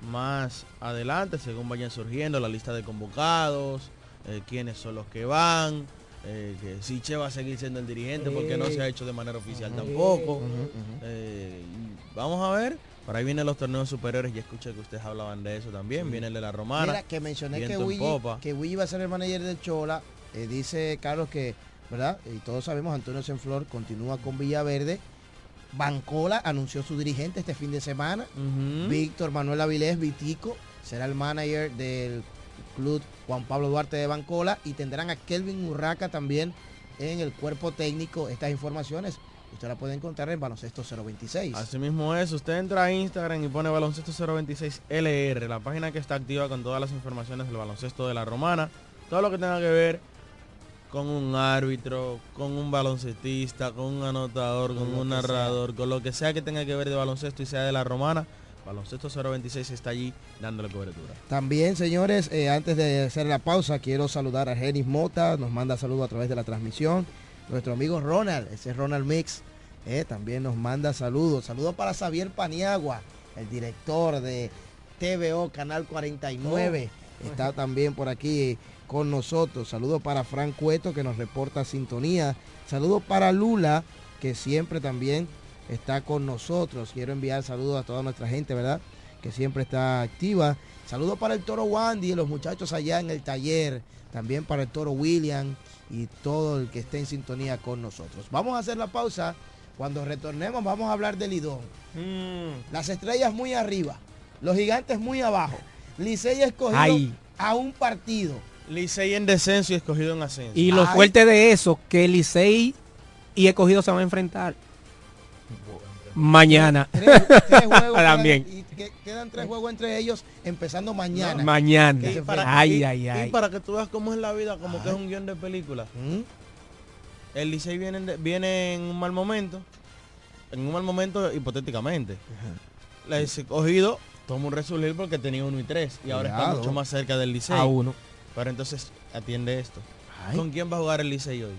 más adelante, según vayan surgiendo la lista de convocados, eh, quiénes son los que van, eh, que si Che va a seguir siendo el dirigente porque no se ha hecho de manera oficial tampoco. Eh, vamos a ver. Por ahí vienen los torneos superiores, ya escuché que ustedes hablaban de eso también, viene el de la Romana. Mira, que mencioné que Willy, que Willy va a ser el manager del Chola, dice Carlos que, ¿verdad? Y todos sabemos, Antonio Senflor continúa con Villaverde Bancola anunció su dirigente este fin de semana. Víctor Manuel Avilés Vitico será el manager del club Juan Pablo Duarte de Bancola y tendrán a Kelvin Urraca también en el cuerpo técnico. Estas informaciones usted la puede encontrar en Baloncesto 026. Así mismo es, usted entra a Instagram y pone Baloncesto 026 LR, la página que está activa con todas las informaciones del baloncesto de la Romana, todo lo que tenga que ver con un árbitro, con un baloncestista, con un anotador, con, un narrador, con lo que sea que tenga que ver de baloncesto y sea de la romana, Baloncesto 026 está allí dándole cobertura. También, señores, eh, antes de hacer la pausa, quiero saludar a Genis Mota, nos manda saludos a través de la transmisión. Nuestro amigo Ronald, ese es Ronald Mix, eh, también nos manda saludos. Saludos para Xavier Paniagua, el director de TVO Canal 49. Está también por aquí con nosotros. Saludos para Frank Cueto que nos reporta sintonía. Saludos para Lula que siempre también está con nosotros. Quiero enviar saludos a toda nuestra gente, ¿verdad? Que siempre está activa. Saludos para el Toro Wandy y los muchachos allá en el taller. También para el Toro William y todo el que esté en sintonía con nosotros. Vamos a hacer la pausa. Cuando retornemos vamos a hablar del Lidón. Mm. Las estrellas muy arriba. Los gigantes muy abajo. Licey escogido a un partido. Licey en descenso y escogido en ascenso. Y lo fuerte de eso, que Licey y escogido se van a enfrentar. Mañana. También. quedan tres juegos entre ellos empezando mañana. mañana. Y para, ay, ay, ay. para que tú veas cómo es la vida, como que es un guion de película. ¿Mm? El Licey viene, viene en un mal momento. En un mal momento hipotéticamente. Le he cogido toma un resurgir porque tenía uno y tres. Y ahora está mucho más cerca del Licey. A uno. Pero entonces atiende esto. ¿Con quién va a jugar el Licey hoy?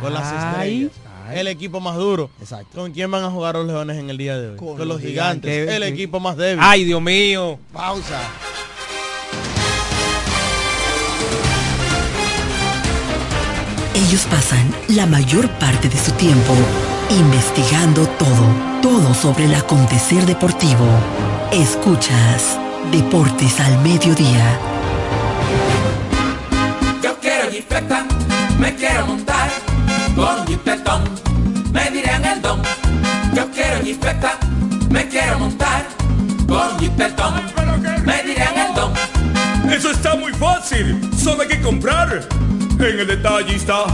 Con las estrellas. El equipo más duro. Exacto. ¿Con quién van a jugar los leones en el día de hoy? Con, los gigantes. El equipo más débil. Ay, Dios mío. Pausa. Ellos pasan la mayor parte de su tiempo investigando todo, todo sobre el acontecer deportivo. Escuchas Deportes al Mediodía. Me quiero montar con jipetón, me dirán el don. Yo quiero jipeta, me quiero montar con jipetón, me dirán el don. Eso está muy fácil, solo hay que comprar. En el detallista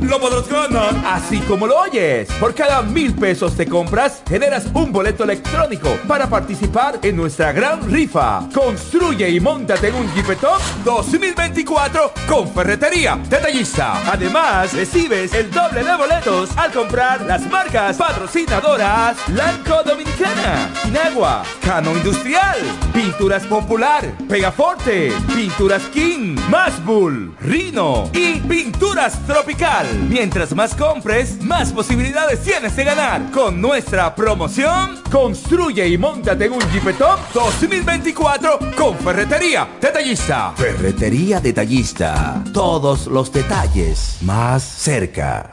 lo podrás ganar. Así como lo oyes. Por cada mil pesos de compras, generas un boleto electrónico para participar en nuestra gran rifa. Construye y montate en un Jeep 2024 con Ferretería Detallista. Además, recibes el doble de boletos al comprar las marcas patrocinadoras Lanco Dominicana, Inagua, Cano Industrial, Pinturas Popular, Pegaforte, Pinturas King, Masbull, Rino y Pinturas Tropical. Mientras más compres, más posibilidades tienes de ganar. Con nuestra promoción, construye y montate en un Jeep Top 2024 con Ferretería Detallista. Ferretería Detallista. Todos los detalles más cerca.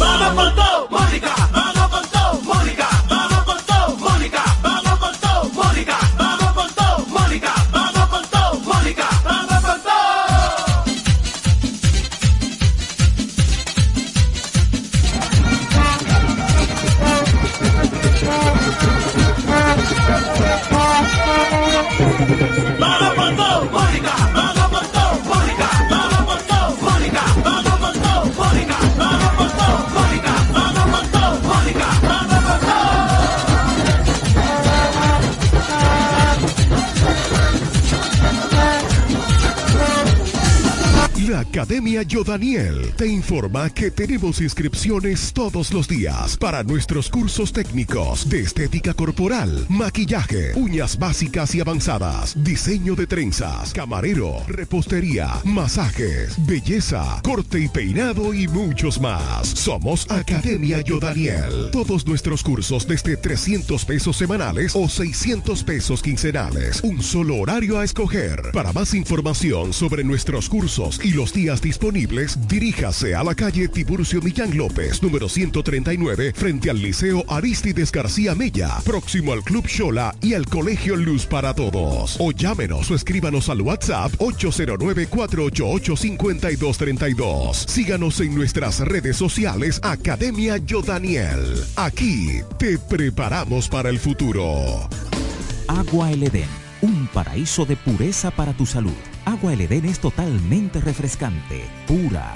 Mónica. Academia Yodaniel te informa que tenemos inscripciones todos los días para nuestros cursos técnicos de estética corporal, maquillaje, uñas básicas y avanzadas, diseño de trenzas, camarero, repostería, masajes, belleza, corte y peinado y muchos más. Somos Academia Yodaniel. Todos nuestros cursos desde 300 pesos semanales o 600 pesos quincenales. Un solo horario a escoger. Para más información sobre nuestros cursos y los días disponibles, diríjase a la calle Tiburcio Millán López, número 139, frente al Liceo Aristides García Mella, próximo al Club Shola y al Colegio Luz para Todos. O llámenos o escríbanos al WhatsApp 809-488-5232. Síganos en nuestras redes sociales Academia Yo Daniel. Aquí te preparamos para el futuro. Agua El Edén, un paraíso de pureza para tu salud. Agua El Edén es totalmente refrescante, pura.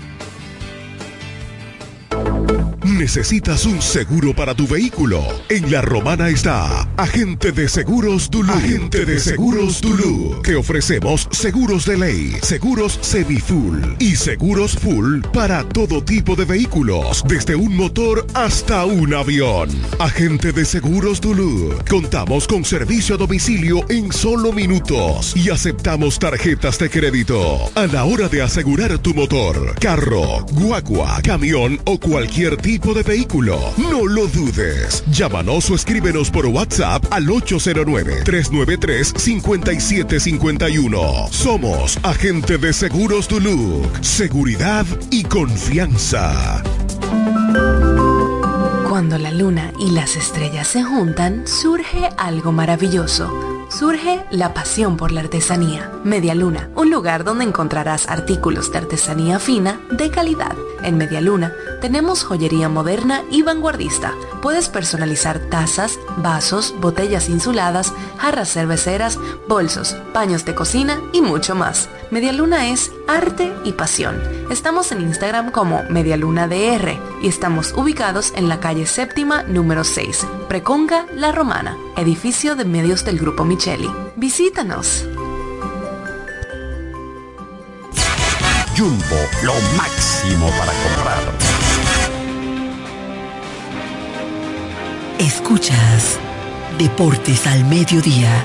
¿Necesitas un seguro para tu vehículo? En La Romana está Agente de Seguros Dulú. Agente de Seguros Dulú. Te ofrecemos seguros de ley, seguros semi-full y seguros full para todo tipo de vehículos, desde un motor hasta un avión. Agente de Seguros Dulú. Contamos con servicio a domicilio en solo minutos y aceptamos tarjetas de crédito. A la hora de asegurar tu motor, carro, guagua, camión o cualquier tipo de vehículo, no lo dudes. Llámanos o escríbenos por WhatsApp al 809-393-5751. Somos Agente de Seguros Duluc. Seguridad y confianza. Cuando la luna y las estrellas se juntan, surge algo maravilloso. Surge la pasión por la artesanía. Media Luna, un lugar donde encontrarás artículos de artesanía fina de calidad. En Media Luna tenemos joyería moderna y vanguardista. Puedes personalizar tazas, vasos, botellas insuladas, jarras cerveceras, bolsos, paños de cocina y mucho más. Media Luna es arte y pasión. Estamos en Instagram como Medialuna DR y estamos ubicados en la calle séptima número 6, Preconga La Romana, edificio de medios del Grupo Visítanos. Jumbo, lo máximo para comprar. Escuchas Deportes al Mediodía.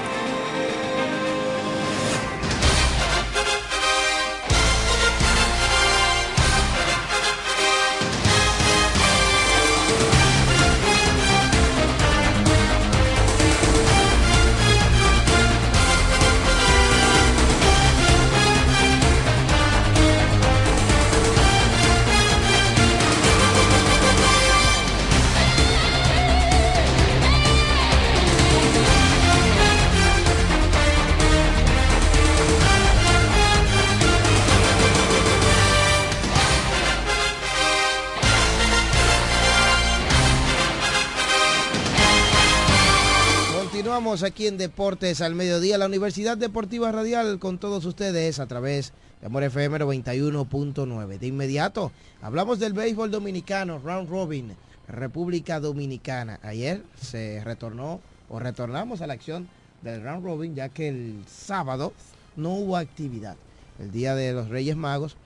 Aquí en Deportes al Mediodía, la Universidad Deportiva Radial con todos ustedes a través de Amor FM 91.9. De inmediato, hablamos del béisbol dominicano, Round Robin, República Dominicana. Ayer se retornó o retornamos a la acción del Round Robin ya que el sábado no hubo actividad. El día de los Reyes Magos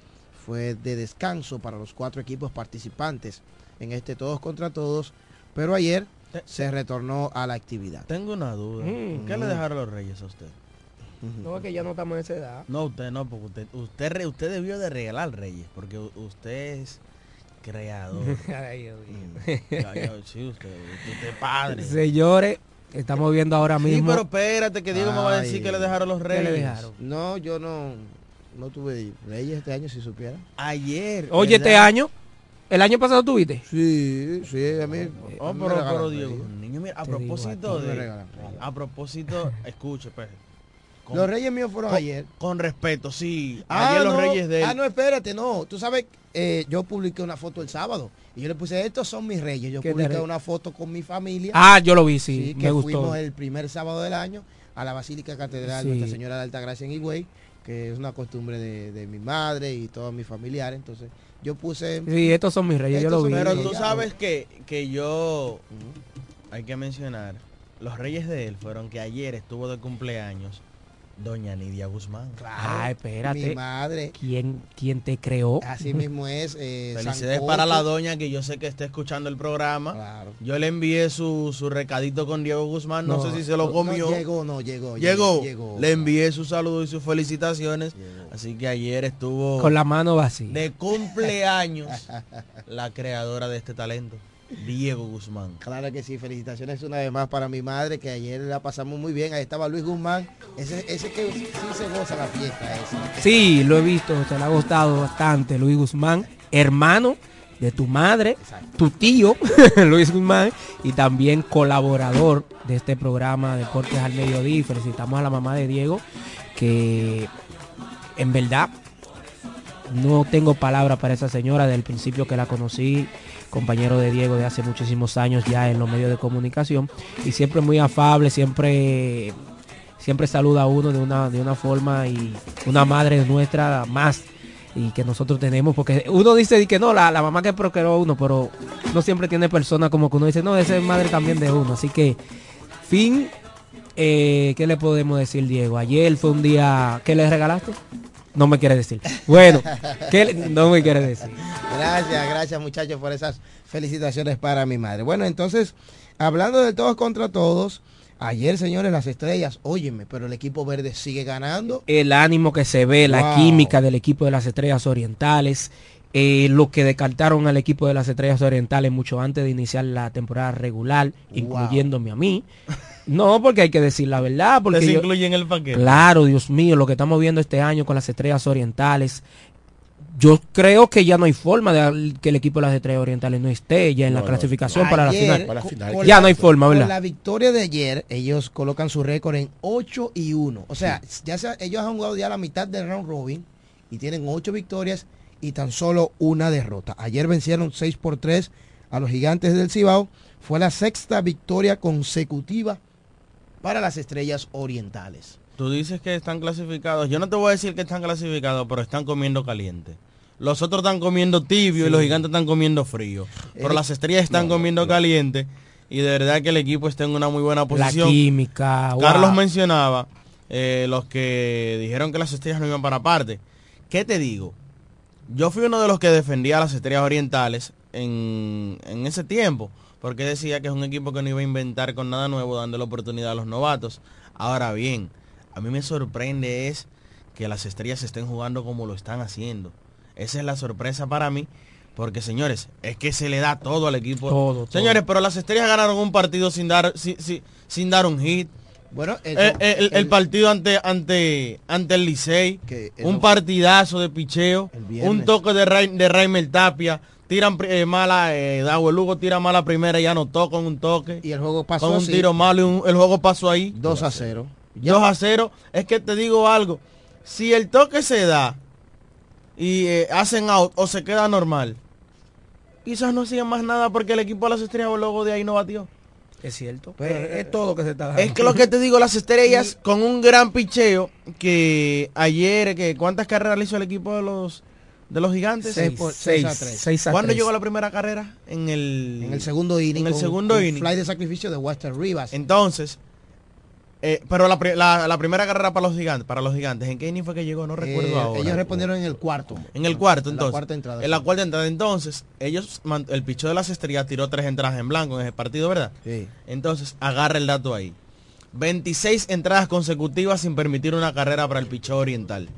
fue de descanso para los cuatro equipos participantes en este todos contra todos, pero ayer se retornó a la actividad. Tengo una duda. Mm. ¿Qué le dejaron los reyes a usted? No, es que ya no estamos en esa edad. No, usted no, porque usted, usted, re- usted debió de regalar reyes, porque usted es creador. Ay. Mm. Sí, usted, usted es padre. Señores, estamos viendo ahora Sí, mismo. pero espérate, que Diego me va a decir que le dejaron los ¿Qué reyes. le dejaron? No, yo no, no tuve Reyes este año, si supiera. Ayer. Oye, este año, el año pasado tuviste. Sí, sí, a mí. Oh, a mí me pero, regalan pero Diego, Reyes. niño, mira, a Te digo propósito a de. A propósito, escuche, pues. Con, Los Reyes míos fueron con- ayer. Con respeto, sí. Ah, ayer los no. reyes de él. Ah, no, espérate, no. Tú sabes, eh, yo publiqué una foto el sábado y yo le puse, estos son mis reyes. Yo ¿Qué publiqué una foto con mi familia. Ah, yo lo vi, sí, que me gustó. fuimos el primer sábado del año a la Basílica Catedral Sí. Nuestra Señora de Altagracia en Higüey, que es una costumbre de, de mi madre y todos mis familiares. Entonces, yo puse... Sí, estos son mis reyes, yo lo vi. Pero tú ya. sabes que, que yo, hay que mencionar, los reyes de él fueron que ayer estuvo de cumpleaños Doña Nidia Guzmán. ah, espérate. Mi madre. ¿Quién, quién te creó? Así mismo es. Eh, Felicidades Sancocho. para la doña que yo sé que está escuchando el programa. Claro. Yo le envié su, su recadito con Diego Guzmán. No, sé si se lo comió. No, llegó, no, llegó. Llegó. llegó. Le envié su saludo y sus felicitaciones. Así que ayer estuvo Con la mano vacía. de cumpleaños la creadora de este talento, Diego Guzmán. Claro que sí, felicitaciones una vez más para mi madre, que ayer la pasamos muy bien. Ahí estaba Luis Guzmán, ese, ese que sí se goza la fiesta. Sí, lo he visto, se le ha gustado bastante Luis Guzmán, hermano de tu madre, tu tío Luis Guzmán y también colaborador de este programa Deportes al Mediodía. Y felicitamos a la mamá de Diego, que en verdad no tengo palabra para esa señora desde el principio que la conocí, compañero de Diego de hace muchísimos años ya en los medios de comunicación y siempre muy afable, siempre siempre saluda a uno de una de una forma y una madre nuestra más y que nosotros tenemos porque uno dice que no la, la mamá que procreó uno pero no siempre tiene personas como que uno dice no esa es madre también de uno así que fin eh, ¿qué le podemos decir Diego? ayer fue un día ¿qué le regalaste? No me quiere decir bueno ¿qué le- no me quiere decir Gracias, gracias muchachos por esas felicitaciones para mi madre. Bueno, entonces, hablando de todos contra todos, ayer señores las estrellas, óyeme, pero el equipo verde sigue ganando. el ánimo que se ve, la química del equipo de las Estrellas Orientales, eh, lo que descartaron al equipo de las Estrellas Orientales mucho antes de iniciar la temporada regular, incluyéndome a mí. No, porque hay que decir la verdad. Porque ¿Te se yo- incluye en el paquete? Claro, Dios mío, lo que estamos viendo este año con las Estrellas Orientales. Yo creo que ya no hay forma de que el equipo de las Estrellas Orientales no esté ya en la No, clasificación no. para la final. con Ya la- no hay forma, Con ¿verdad? la victoria de ayer, ellos colocan su récord en 8 y 1. O sea, ya se- ellos han jugado ya la mitad del round robin y tienen 8 victorias y tan solo una derrota. Ayer vencieron 6 por 3 a los gigantes del Cibao. Fue la sexta victoria consecutiva para las estrellas orientales. Tú dices que están clasificados. Yo no te voy a decir que están clasificados, pero están comiendo caliente. Los otros están comiendo tibio y los gigantes están comiendo frío. Pero Eh, las estrellas están comiendo caliente y de verdad que el equipo está en una muy buena La posición. química. Carlos wow. mencionaba eh, los que dijeron que las estrellas no iban para aparte. ¿Qué te digo? Yo fui uno de los que defendía a las estrellas orientales en, en ese tiempo, porque decía que es un equipo que no iba a inventar con nada nuevo, dándole oportunidad a los novatos. Ahora bien, a mí me sorprende es que las estrellas estén jugando como lo están haciendo. Esa es la sorpresa para mí, porque señores, es que se le da todo al equipo. Todo, todo. Señores, pero las estrellas ganaron un partido sin dar, sin, sin- sin dar un hit. Bueno, el, Eh, eh, el, el partido ante ante ante el Licey, un partidazo de picheo, un toque de Ray, de Raimel Tapia, tiran eh, mala, eh, Dawel Lugo tira mala primera y anotó con un toque. Y el juego pasó con un así. tiro malo y un- el juego pasó ahí. 2 a 0. 2 a 0. Es que te digo algo, si el toque se da y eh, hacen out o se queda normal, quizás no hacían más nada porque el equipo de las estrellas luego de ahí no batió. Es cierto. Pero es todo lo que se está dando. Es que lo que te digo, las estrellas con un gran picheo que ayer, que ¿cuántas carreras le hizo el equipo de los de los gigantes? Seis por- seis a tres. Seis a ¿Cuándo tres. llegó la primera carrera? En el, En el segundo inning. En el segundo un inning. Fly de sacrificio de Western Rivas. Entonces, eh, pero la, la- la primera carrera para los gigantes, para los gigantes, ¿en qué inning fue que llegó? No recuerdo Eh, ahora. Ellos respondieron en el cuarto. En el cuarto, En la entonces. cuarta entrada, En la cuarta entrada, entonces, ellos, el picheo de las estrellas tiró tres entradas en blanco en ese partido, ¿verdad? Sí. Entonces, agarra el dato ahí. 26 entradas consecutivas sin permitir una carrera para el picheo oriental.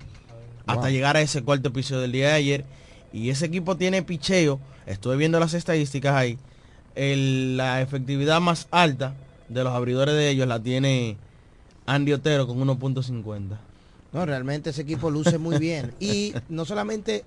Hasta Wow. llegar a ese cuarto episodio del día de ayer. Y ese equipo tiene picheo. Estuve viendo las estadísticas ahí. el- la efectividad más alta de los abridores de ellos la tiene Andy Otero con 1.50. No, realmente ese equipo luce muy bien. Y no solamente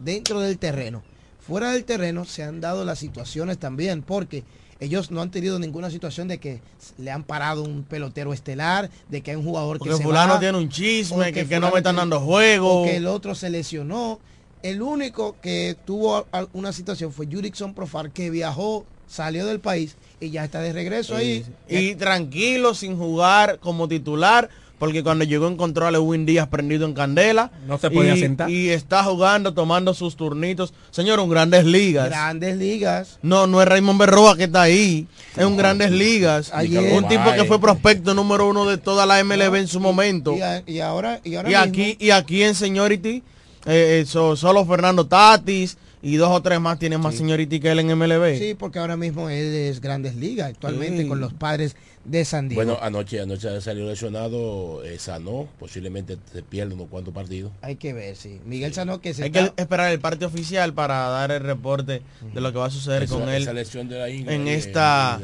dentro del terreno, fuera del terreno se han dado las situaciones también, porque ellos no han tenido ninguna situación de que le han parado un pelotero estelar, de que hay un jugador Porque que se fulano va, tiene un chisme, que, que no me están dando juego. o que el otro se lesionó. El único que tuvo una situación fue Jurickson Profar, que viajó, salió del país y ya está de regreso ahí. Y tranquilo, sin jugar como titular, porque cuando llegó encontró a Lewin Díaz prendido en candela. No se podía y, sentar. Y está jugando, tomando sus turnitos. Señor, un grandes ligas. Grandes ligas. No, no es Raymond Berroa que está ahí. Es un grandes ligas. Ayer- un tipo que fue prospecto número uno de toda la MLB en su momento. Y, a- y ahora, y ahora Y aquí, y aquí en Seniority, eh, eh, so- solo Fernando Tatis y dos o tres más tienen más Seniority que él en MLB. Sí, porque ahora mismo él es Grandes Ligas actualmente Sí. con los padres de San Diego. Bueno, anoche, anoche salió lesionado, eh, sanó, posiblemente se pierde unos cuantos partidos. Hay que ver, sí. Miguel Sanó que se Hay está- que esperar el parte oficial para dar el reporte de lo que va a suceder Esa- con él esa lesión de la en es esta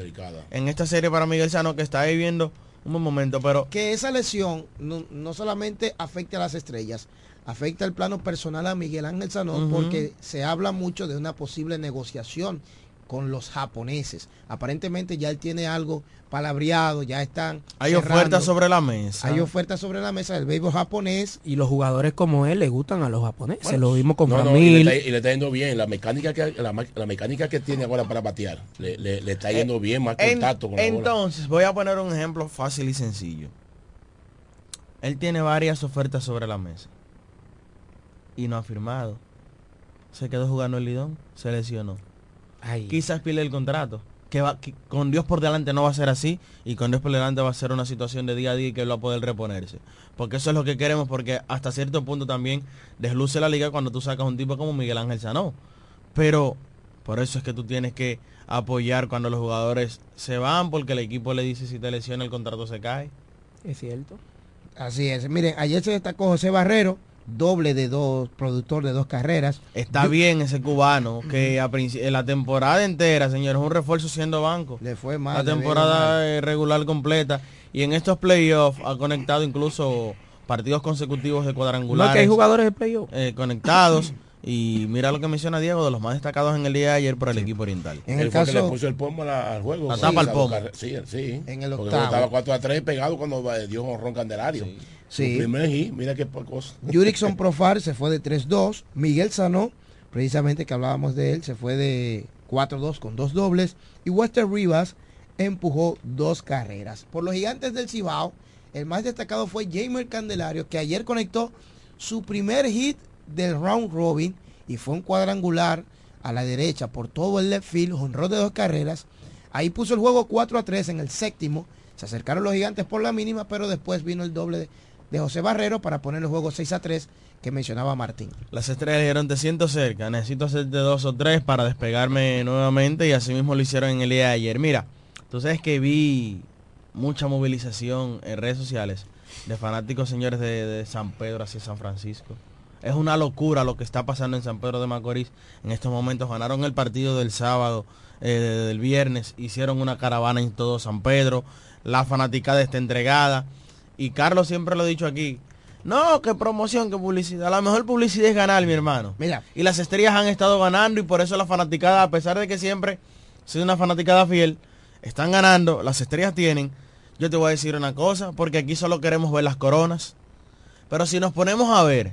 en esta serie para Miguel Sano que está viviendo un buen momento, pero que esa lesión no, no solamente afecta a las estrellas, afecta el plano personal a Miguel Ángel Sanón porque se habla mucho de una posible negociación con los japoneses. Aparentemente ya él tiene algo palabreado, ya están. hay cerrando. ofertas sobre la mesa. Hay ofertas sobre la mesa del béisbol japonés. Y los jugadores como él le gustan a los japoneses. Bueno, lo vimos con no, no, y, le está, y le está yendo bien. La mecánica que la, mecánica que tiene ahora para batear le, le- le está yendo bien, más En- contacto con la bola. entonces, voy a poner un ejemplo fácil y sencillo. Él tiene varias ofertas sobre la mesa. Y no ha firmado. Se quedó jugando el Lidón, se lesionó. Quizás pile el contrato. Que, va, que con Dios por delante no va a ser así. Y con Dios por delante va a ser una situación de día a día y que él va a poder reponerse. Porque eso es lo que queremos, porque hasta cierto punto también desluce la liga cuando tú sacas un tipo como Miguel Ángel Sanó. Pero por eso es que tú tienes que apoyar cuando los jugadores se van, porque el equipo le dice si te lesiona el contrato se cae. Es cierto. Así es. Miren, ayer se destacó José Barrero, doble de dos, productor de dos carreras. Está Yo- bien ese cubano, que a en la temporada entera, señores, un refuerzo siendo banco. Le fue mal. La temporada mal. eh, regular completa. Y en estos playoffs ha conectado incluso partidos consecutivos de cuadrangulares. No, que hay jugadores de playoff. eh, conectados. y mira lo que menciona Diego, de los más destacados en el día de ayer por el equipo oriental. En Él el fue el que caso- le puso el pomo al juego. La tapa al pomo. Sí, sí. En el Porque octavo. Estaba 4 a 3 pegado cuando eh, dio un ron candelario. Sí. Su primer hit, mira qué cosa. Jurickson Profar se fue de 3-2. Miguel Sanó, precisamente que hablábamos de él, se fue de 4-2 con dos dobles. Y Wester Rivas empujó dos carreras. Por los gigantes del Cibao, el más destacado fue Jamer Candelario, que ayer conectó su primer hit del round robin y fue un cuadrangular a la derecha por todo el left field, honrón de dos carreras. Ahí puso el juego 4 a 3 en el séptimo. Se acercaron los gigantes por la mínima, pero después vino el doble de, de José Barrero para poner el juego 6 a 3 que mencionaba Martín. Las estrellas dijeron te siento cerca, necesito hacerte dos o tres para despegarme nuevamente y así mismo lo hicieron en el día de ayer. Mira, tú sabes que vi mucha movilización en redes sociales de fanáticos señores de, San Pedro hacia San Francisco. Es una locura lo que está pasando en San Pedro de Macorís en estos momentos. Ganaron el partido del sábado, eh, del viernes, hicieron una caravana en todo San Pedro. La fanaticada está entregada. Y Carlos siempre lo he dicho aquí. No, que promoción, que publicidad. La mejor publicidad es ganar, mi hermano. Mira. Y las estrellas han estado ganando y por eso la fanaticada, a pesar de que siempre soy una fanaticada fiel, están ganando, las estrellas tienen. Yo te voy a decir una cosa, porque aquí solo queremos ver las coronas. Pero si nos ponemos a ver,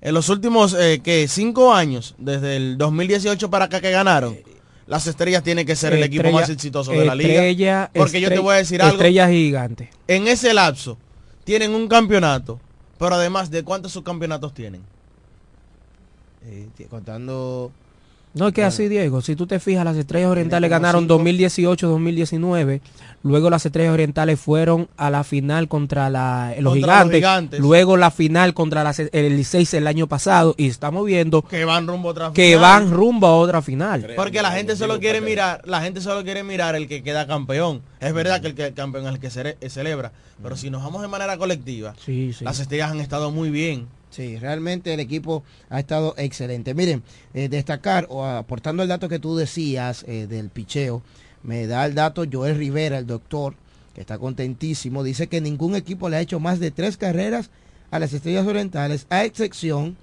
en los últimos, eh, ¿qué? Cinco años, desde el 2018 para acá que ganaron, las estrellas tienen que ser el equipo más exitoso de la liga. estrella- Porque yo te voy a decir algo. Estrella gigante. En ese lapso, tienen un campeonato, pero además, ¿de cuántos subcampeonatos tienen? Eh, contando No es que así, Diego. Si tú te fijas, las estrellas orientales ganaron cinco. 2018-2019. Luego las estrellas orientales fueron a la final contra la, los, Contra los gigantes, Gigantes. Luego la final contra las- el Licey el año pasado. Y estamos viendo Que van rumbo a otra que final. van rumbo a otra final. Porque la gente solo quiere mirar, la gente solo quiere mirar el que queda campeón. Es verdad que el que el campeón es el que cere- eh, celebra, pero si nos vamos de manera colectiva, Sí, sí. las estrellas han estado muy bien. Sí, realmente el equipo ha estado excelente. Miren, eh, destacar o aportando el dato que tú decías eh, del picheo, me da el dato Joel Rivera, el doctor, que está contentísimo. Dice que ningún equipo le ha hecho más de tres carreras a las estrellas orientales, a excepción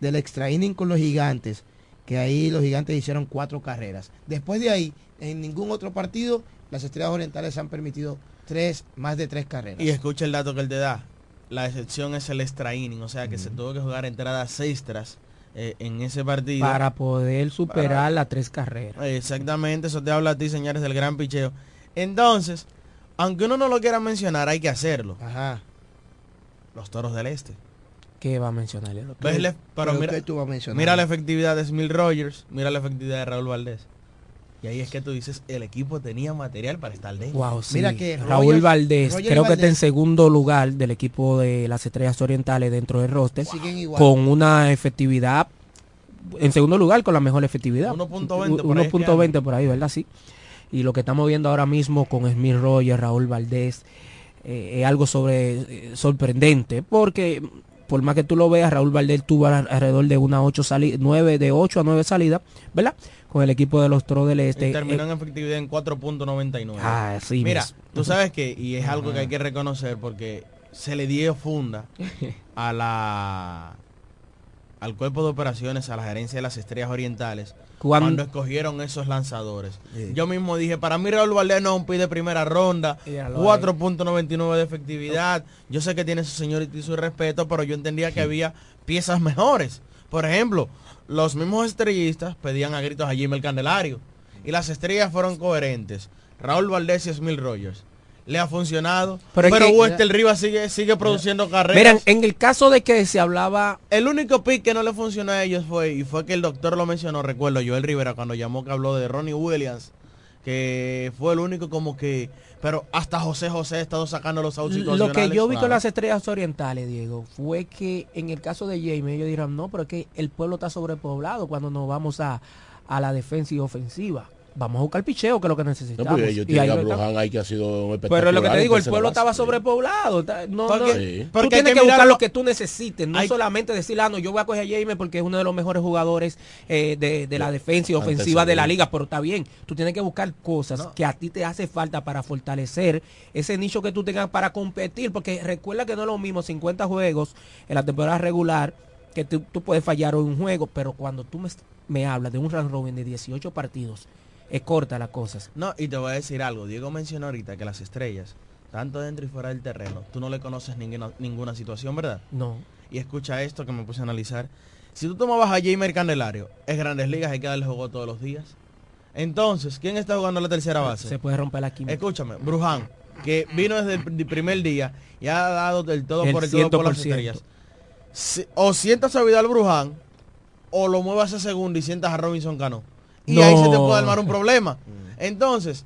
del extra inning con los gigantes, que ahí los gigantes hicieron cuatro carreras. Después de ahí, en ningún otro partido, las estrellas orientales han permitido tres, más de tres carreras. Y escucha el dato que él te da. La excepción es el extra inning, o sea que se tuvo que jugar entradas extras eh, en ese partido. Para poder superar las tres carreras. Exactamente, eso te habla a ti, señores, del gran picheo. Entonces, aunque uno no lo quiera mencionar, hay que hacerlo. Ajá. Los Toros del Este. ¿Qué va a mencionar? Pero mira, mira la efectividad de Smith Rogers, mira la efectividad de Raúl Valdés. Y ahí es que tú dices, el equipo tenía material para estar dentro. Wow, Mira que Raúl Valdés, creo que está en segundo lugar del equipo de las Estrellas Orientales dentro del roster, con una efectividad, en segundo lugar con la mejor efectividad. 1.20 por, 1.20 por ahí, ¿verdad? Sí. Y lo que estamos viendo ahora mismo con Smith Rogers, Raúl Valdés, eh, es algo sobre eh, sorprendente, porque por más que tú lo veas, Raúl Valdés tuvo alrededor de una 8 9 de 8 a 9 salidas, ¿verdad? Con el equipo de los Tros del Este. Y terminó en efectividad en 4.99. Ah, sí. Mira, tú sabes que, y es algo que hay que reconocer porque se le dio funda a la al cuerpo de operaciones, a la gerencia de las estrellas orientales, cuando, escogieron esos lanzadores. Yo mismo dije, para mí Raúl Valdés no es un pide de primera ronda, 4.99 de efectividad. Yo sé que tiene su señorita y su respeto, pero yo entendía que había piezas mejores. Por ejemplo, los mismos estrellistas pedían a gritos a Jimmy el Candelario. Y las estrellas fueron coherentes. Raúl Valdés y Smil Rogers le ha funcionado. Pero, pero Wester Rivas sigue, sigue produciendo carreras. Miren, en el caso de que se hablaba... El único pick que no le funcionó a ellos fue, y fue que el doctor lo mencionó, recuerdo, Joel Rivera cuando llamó que habló de Ronnie Williams, que fue el único como que... Pero hasta José José ha estado sacando los outs Lo que yo vi con las estrellas orientales, Diego, fue que en el caso de Jamie ellos dirán, no, pero es que el pueblo está sobrepoblado cuando nos vamos a, a la defensa y ofensiva vamos a buscar picheo, que es lo que necesitamos. No, y ahí, ahí que ha sido Pero lo que te digo, el pueblo estaba sobrepoblado. No, porque, tú tienes que, buscar lo que tú necesites, no solamente decir, ah, no, yo voy a coger a Jaime porque es uno de los mejores jugadores eh, de, la defensa y ofensiva de la liga, pero está bien, tú tienes que buscar cosas que a ti te hace falta para fortalecer ese nicho que tú tengas para competir, porque recuerda que no es lo mismo 50 juegos en la temporada regular, que tú, puedes fallar en un juego, pero cuando tú me, me hablas de un round robin de 18 partidos, es corta las cosas. No, y te voy a decir algo. Diego mencionó ahorita que las estrellas, tanto dentro y fuera del terreno, tú no le conoces ninguna, ninguna situación, ¿verdad? No. Y escucha esto que me puse a analizar. Si tú tomabas a Jamer Candelario, es Grandes Ligas, hay que darle juego todos los días. Entonces, ¿quién está jugando la tercera base? Se puede romper la química. Escúchame, Bruján, que vino desde el primer día y ha dado del todo por el todo por las estrellas. o sientas a Vidal Bruján, o lo muevas a segundo y sientas a Robinson Cano y ahí se te puede armar un problema. Entonces,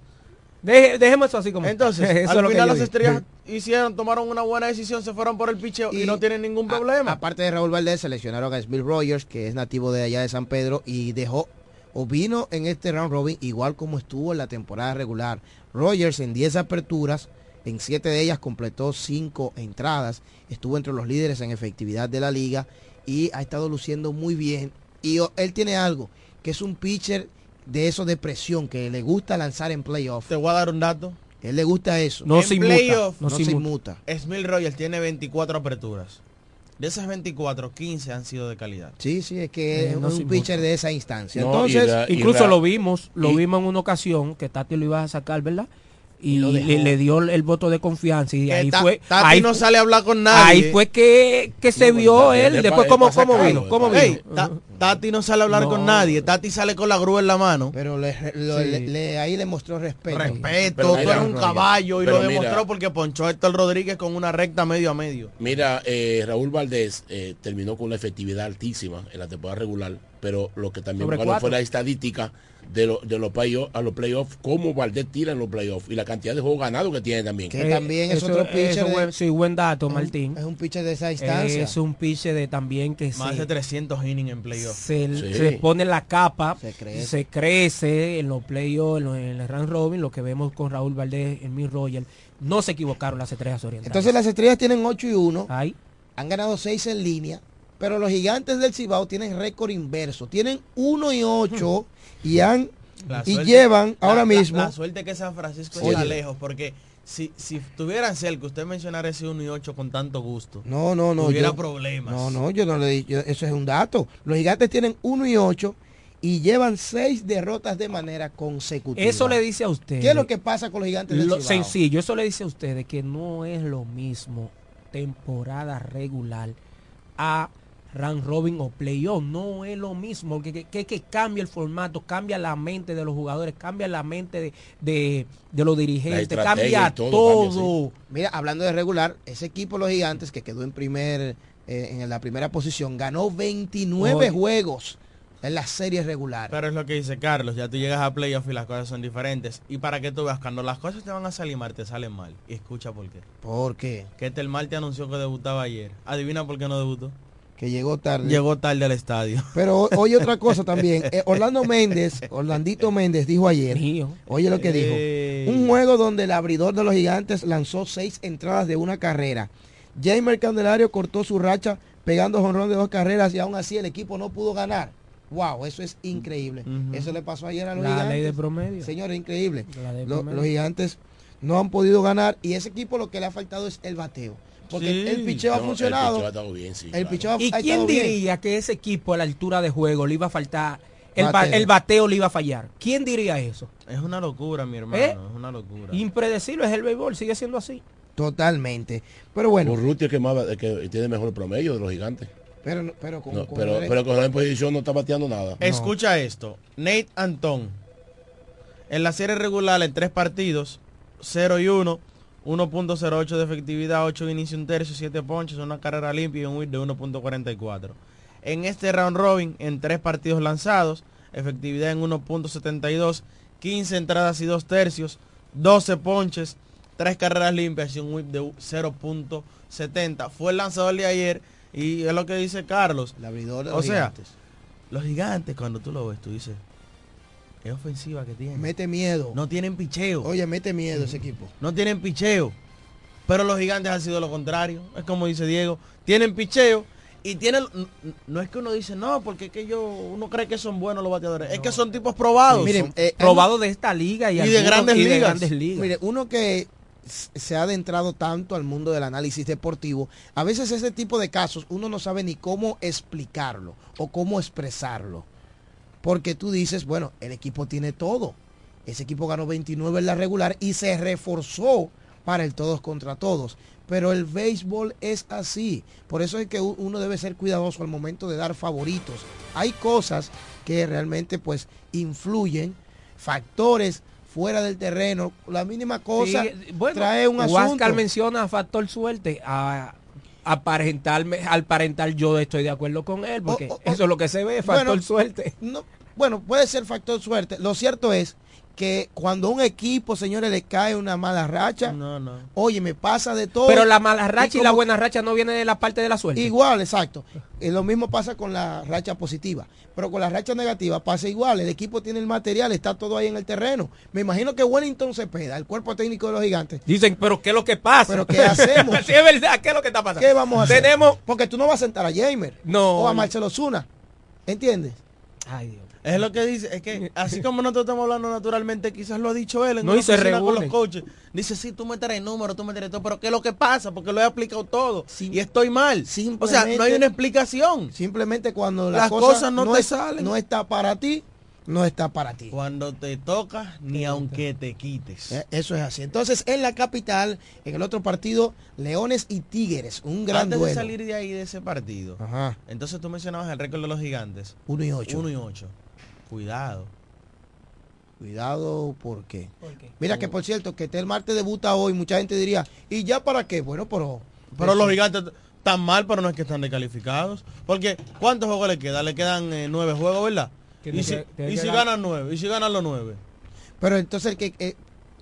dejemos eso así como. Entonces, eso al final las estrellas hicieron, tomaron una buena decisión, se fueron por el picheo y, no tienen ningún problema. aparte de Raúl Valdés, seleccionaron a Smith Rogers, que es nativo de allá de San Pedro, y dejó o vino en este round robin igual como estuvo en la temporada regular. Rogers en 10 aperturas, en 7 de ellas completó 5 entradas, estuvo entre los líderes en efectividad de la liga y ha estado luciendo muy bien. Y él tiene algo, que es un pitcher de eso de presión, que le gusta lanzar en playoff. Te voy a dar un dato. Él le gusta eso. No se playoff, no, se inmuta. Smil Royal tiene 24 aperturas. De esas 24, 15 han sido de calidad. Sí, sí, es que es un pitcher de esa instancia. Entonces, incluso lo vimos, lo vimos en una ocasión que Tati lo iba a sacar, ¿verdad? Y le, dio el voto de confianza y ahí fue Tati no sale a hablar con nadie. ahí fue que, que se vio él. después cómo, cómo vino cómo vino Tati no sale a hablar con nadie. Tati sale con la grúa en la mano. Pero le, ahí le mostró respeto. Respeto tú eres un caballo y lo demostró porque ponchó a Héctor Rodríguez con una recta medio a medio. Mira eh, Raúl Valdés eh, terminó con una efectividad altísima en la temporada regular pero lo que también fue la estadística de, los playoffs a los playoffs, como Valdés tira en los playoffs y la cantidad de juegos ganados que tiene también. Que también es otro pitcher. sí, buen dato, Martín. Es un pitcher de esa instancia. Es un pitcher de también que Más de 300 innings en playoffs. Se, pone la capa, se crece, en los playoffs, en, en, el round robin, lo que vemos con Raúl Valdés, en mi Royal. No se equivocaron las estrellas orientales. Entonces las estrellas tienen 8 y 1. Han ganado 6 en línea. Pero los gigantes del Cibao tienen récord inverso. Tienen 1 y 8 y han y llevan ahora mismo. La, suerte que San Francisco está lejos, porque si, si tuvieran cerca, usted mencionara ese 1 y 8 con tanto gusto. No, no, no. Hubiera problemas. No, no, yo no le dije, eso es un dato. Los gigantes tienen 1 y 8 y llevan 6 derrotas de manera consecutiva. Eso le dice a usted. ¿Qué es lo que pasa con los gigantes del lo, Sencillo, eso le dice a ustedes que no es lo mismo temporada regular a round robin o playoff. No es lo mismo, que, que, que, cambia el formato, cambia la mente de los jugadores, cambia la mente de, los dirigentes, cambia todo. Mira, hablando de regular, ese equipo los gigantes que quedó en primer eh, en la primera posición ganó 29 juegos en la serie regular. Pero es lo que dice Carlos, ya tú llegas a playoff y las cosas son diferentes. Y para que tú veas, cuando las cosas te van a salir mal, te salen mal. Y escucha por qué. ¿Por qué? Que este el mal te anunció que debutaba ayer. Adivina por qué no debutó. Que llegó tarde. Llegó tarde al estadio. Pero oye otra cosa también. Eh, Orlando Méndez, Orlandito Méndez dijo ayer. Oye lo que dijo. Un juego donde el abridor de los gigantes lanzó seis entradas de una carrera. Jamer Candelario cortó su racha pegando jonrón de dos carreras y aún así el equipo no pudo ganar. Wow, eso es increíble. Eso le pasó ayer a los gigantes. La ley de promedio. Señores, increíble. los gigantes no han podido ganar y ese equipo lo que le ha faltado es el bateo. Porque el picheo ha funcionado. El picheo ¿Y quién diría que ese equipo a la altura de juego le iba a faltar el bateo. le iba a fallar. ¿Quién diría eso? Es una locura, mi hermano. ¿Eh? Es una locura. Impredecible es el béisbol, sigue siendo así. Totalmente. Pero bueno. Urruti es que, más, que tiene mejor promedio de los gigantes. Pero, pero, con, pero, pero con la posición no está bateando nada. Escucha esto. Nate Antón. En la serie regular en tres partidos, 0 y 1, 1.08 de efectividad, 8 de inicio, un tercio, 7 ponches, una carrera limpia y un whip de 1.44. En este round robin, en tres partidos lanzados, efectividad en 1.72, 15 entradas y 2 tercios, 12 ponches, 3 carreras limpias y un whip de 0.70. Fue el lanzador de ayer y es lo que dice Carlos. El abridor de o sea, Los gigantes, cuando tú lo ves, tú dices, es ofensiva que tiene. Mete miedo. No tienen picheo. Oye, mete miedo ese equipo. No tienen picheo. Pero los gigantes han sido lo contrario. Es como dice Diego. Tienen picheo y tienen... No es que uno dice, no, porque es que yo, uno cree que son buenos los bateadores. Es que son tipos probados. miren, eh, probados de esta liga y, de, grandes ligas. de grandes ligas. Mire, uno que se ha adentrado tanto al mundo del análisis deportivo, a veces ese tipo de casos uno no sabe ni cómo explicarlo o cómo expresarlo. Porque tú dices, bueno, el equipo tiene todo. Ese equipo ganó 29 en la regular y se reforzó para el todos contra todos. Pero el béisbol es así. Por eso es que uno debe ser cuidadoso al momento de dar favoritos. Hay cosas que realmente pues influyen, factores fuera del terreno, la mínima cosa trae un asunto. Huáscar menciona factor suerte. A, aparentarme, al parental yo estoy de acuerdo con él, porque eso es lo que se ve, factor suerte. No, bueno, puede ser factor suerte. Lo cierto es que cuando a un equipo, señores, le cae una mala racha, no, no. oye, me pasa de todo. Pero la mala racha y, la buena racha no viene de la parte de la suerte. Igual, exacto. Y lo mismo pasa con la racha positiva. Pero con la racha negativa pasa igual. El equipo tiene el material, está todo ahí en el terreno. Me imagino que Wellington Cepeda, el cuerpo técnico de los gigantes. Dicen, pero ¿qué es lo que pasa? Pero ¿qué hacemos? sí, es verdad, ¿qué es lo que está pasando? ¿Qué vamos a hacer? Tenemos... Porque tú no vas a sentar a Jamer. No. O a Marcelo Zuna. ¿Entiendes? Ay, Dios. Es lo que dice, es que así como nosotros estamos hablando naturalmente, quizás lo ha dicho él en no, dice con los coaches. Dice, sí, tú meterás el número, tú meterás todo, pero ¿qué es lo que pasa? Porque lo he explicado todo y estoy mal. O sea, no hay una explicación. Simplemente cuando las cosas no, te salen. No está para ti, no está para ti. Cuando te toca, ni aunque te quites. Eh, eso es así. Entonces, en la capital, en el otro partido, Leones y Tigres, un gran Antes de salir de ahí de ese partido, Ajá. entonces tú mencionabas el récord de los gigantes. 1 y 8. 1 y 8. Cuidado. Cuidado, ¿por qué? Mira que por cierto, que el martes debuta hoy, mucha gente diría, ¿y ya para qué? Bueno, pero... Pero los gigantes están mal, pero no es que están descalificados. Porque, ¿cuántos juegos le quedan? Le quedan eh, nueve juegos, ¿verdad? Y si, y si ganan nueve, y si ganan los nueve. Pero entonces el que, eh,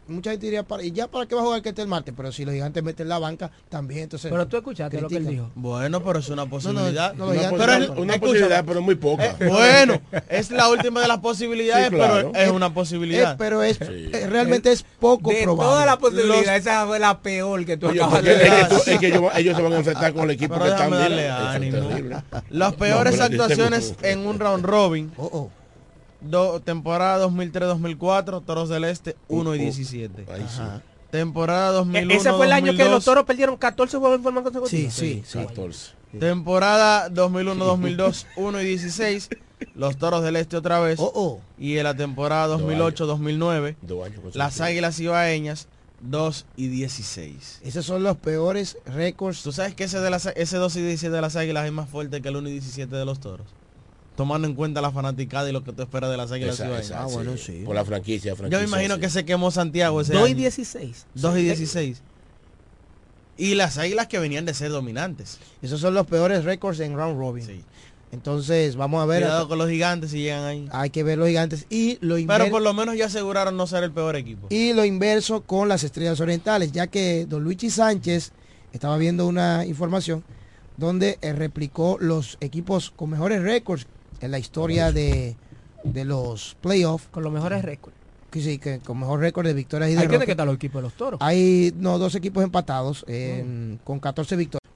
mucha gente diría, para, ¿y ya para qué va a jugar que esté el martes? Pero si los gigantes meten la banca, también entonces... Pero tú escuchaste lo que él dijo. Bueno, pero es una posibilidad. una, posibilidad, pero muy poca. Eh, bueno, es la última de las posibilidades, pero es una posibilidad. pero es eh, realmente es poco de probable. todas las posibilidades, esa fue la peor que tú acabas de decir. Es que, ellos, se van a enfrentar con el equipo que están bien. Las peores actuaciones en un round robin. Oh, oh temporada 2003-2004, Toros del Este 1 y 17. Temporada 2001 Ese fue el año que los Toros perdieron 14 juegos en forma consecutiva. Sí, sí, 14. Temporada 2001-2002 1 y 16. Los Toros del Este otra vez. Oh, oh. Y en la temporada 2008-2009 las Águilas Ibaeñas 2 y 16. Esos son los peores récords. ¿Tú sabes que ese, de las, ese 2 y 17 de las águilas es más fuerte que el 1 y 17 de los toros? Tomando en cuenta la fanaticada y lo que tú esperas de las águilas Esa- cibaeñas. esa, sí. Por la franquicia, Yo franquicia. me imagino sí. que se quemó Santiago ese 2 y año. 16. 2 y 16. Y las águilas que venían de ser dominantes. Esos son los peores récords en round robin. Entonces, vamos a ver. Cuidado con los gigantes si llegan ahí. Hay que ver los gigantes. Y lo, Pero por lo menos ya aseguraron no ser el peor equipo. y lo inverso con las estrellas orientales, ya que Don Luigi Sánchez estaba viendo una información donde eh, replicó los equipos con mejores récords en la historia de, de los playoffs. Con los mejores récords. Que sí, que con mejor récord de victorias y Hay que derrotas. están los equipos de los toros. Hay no, dos equipos empatados en- con 14 victorias.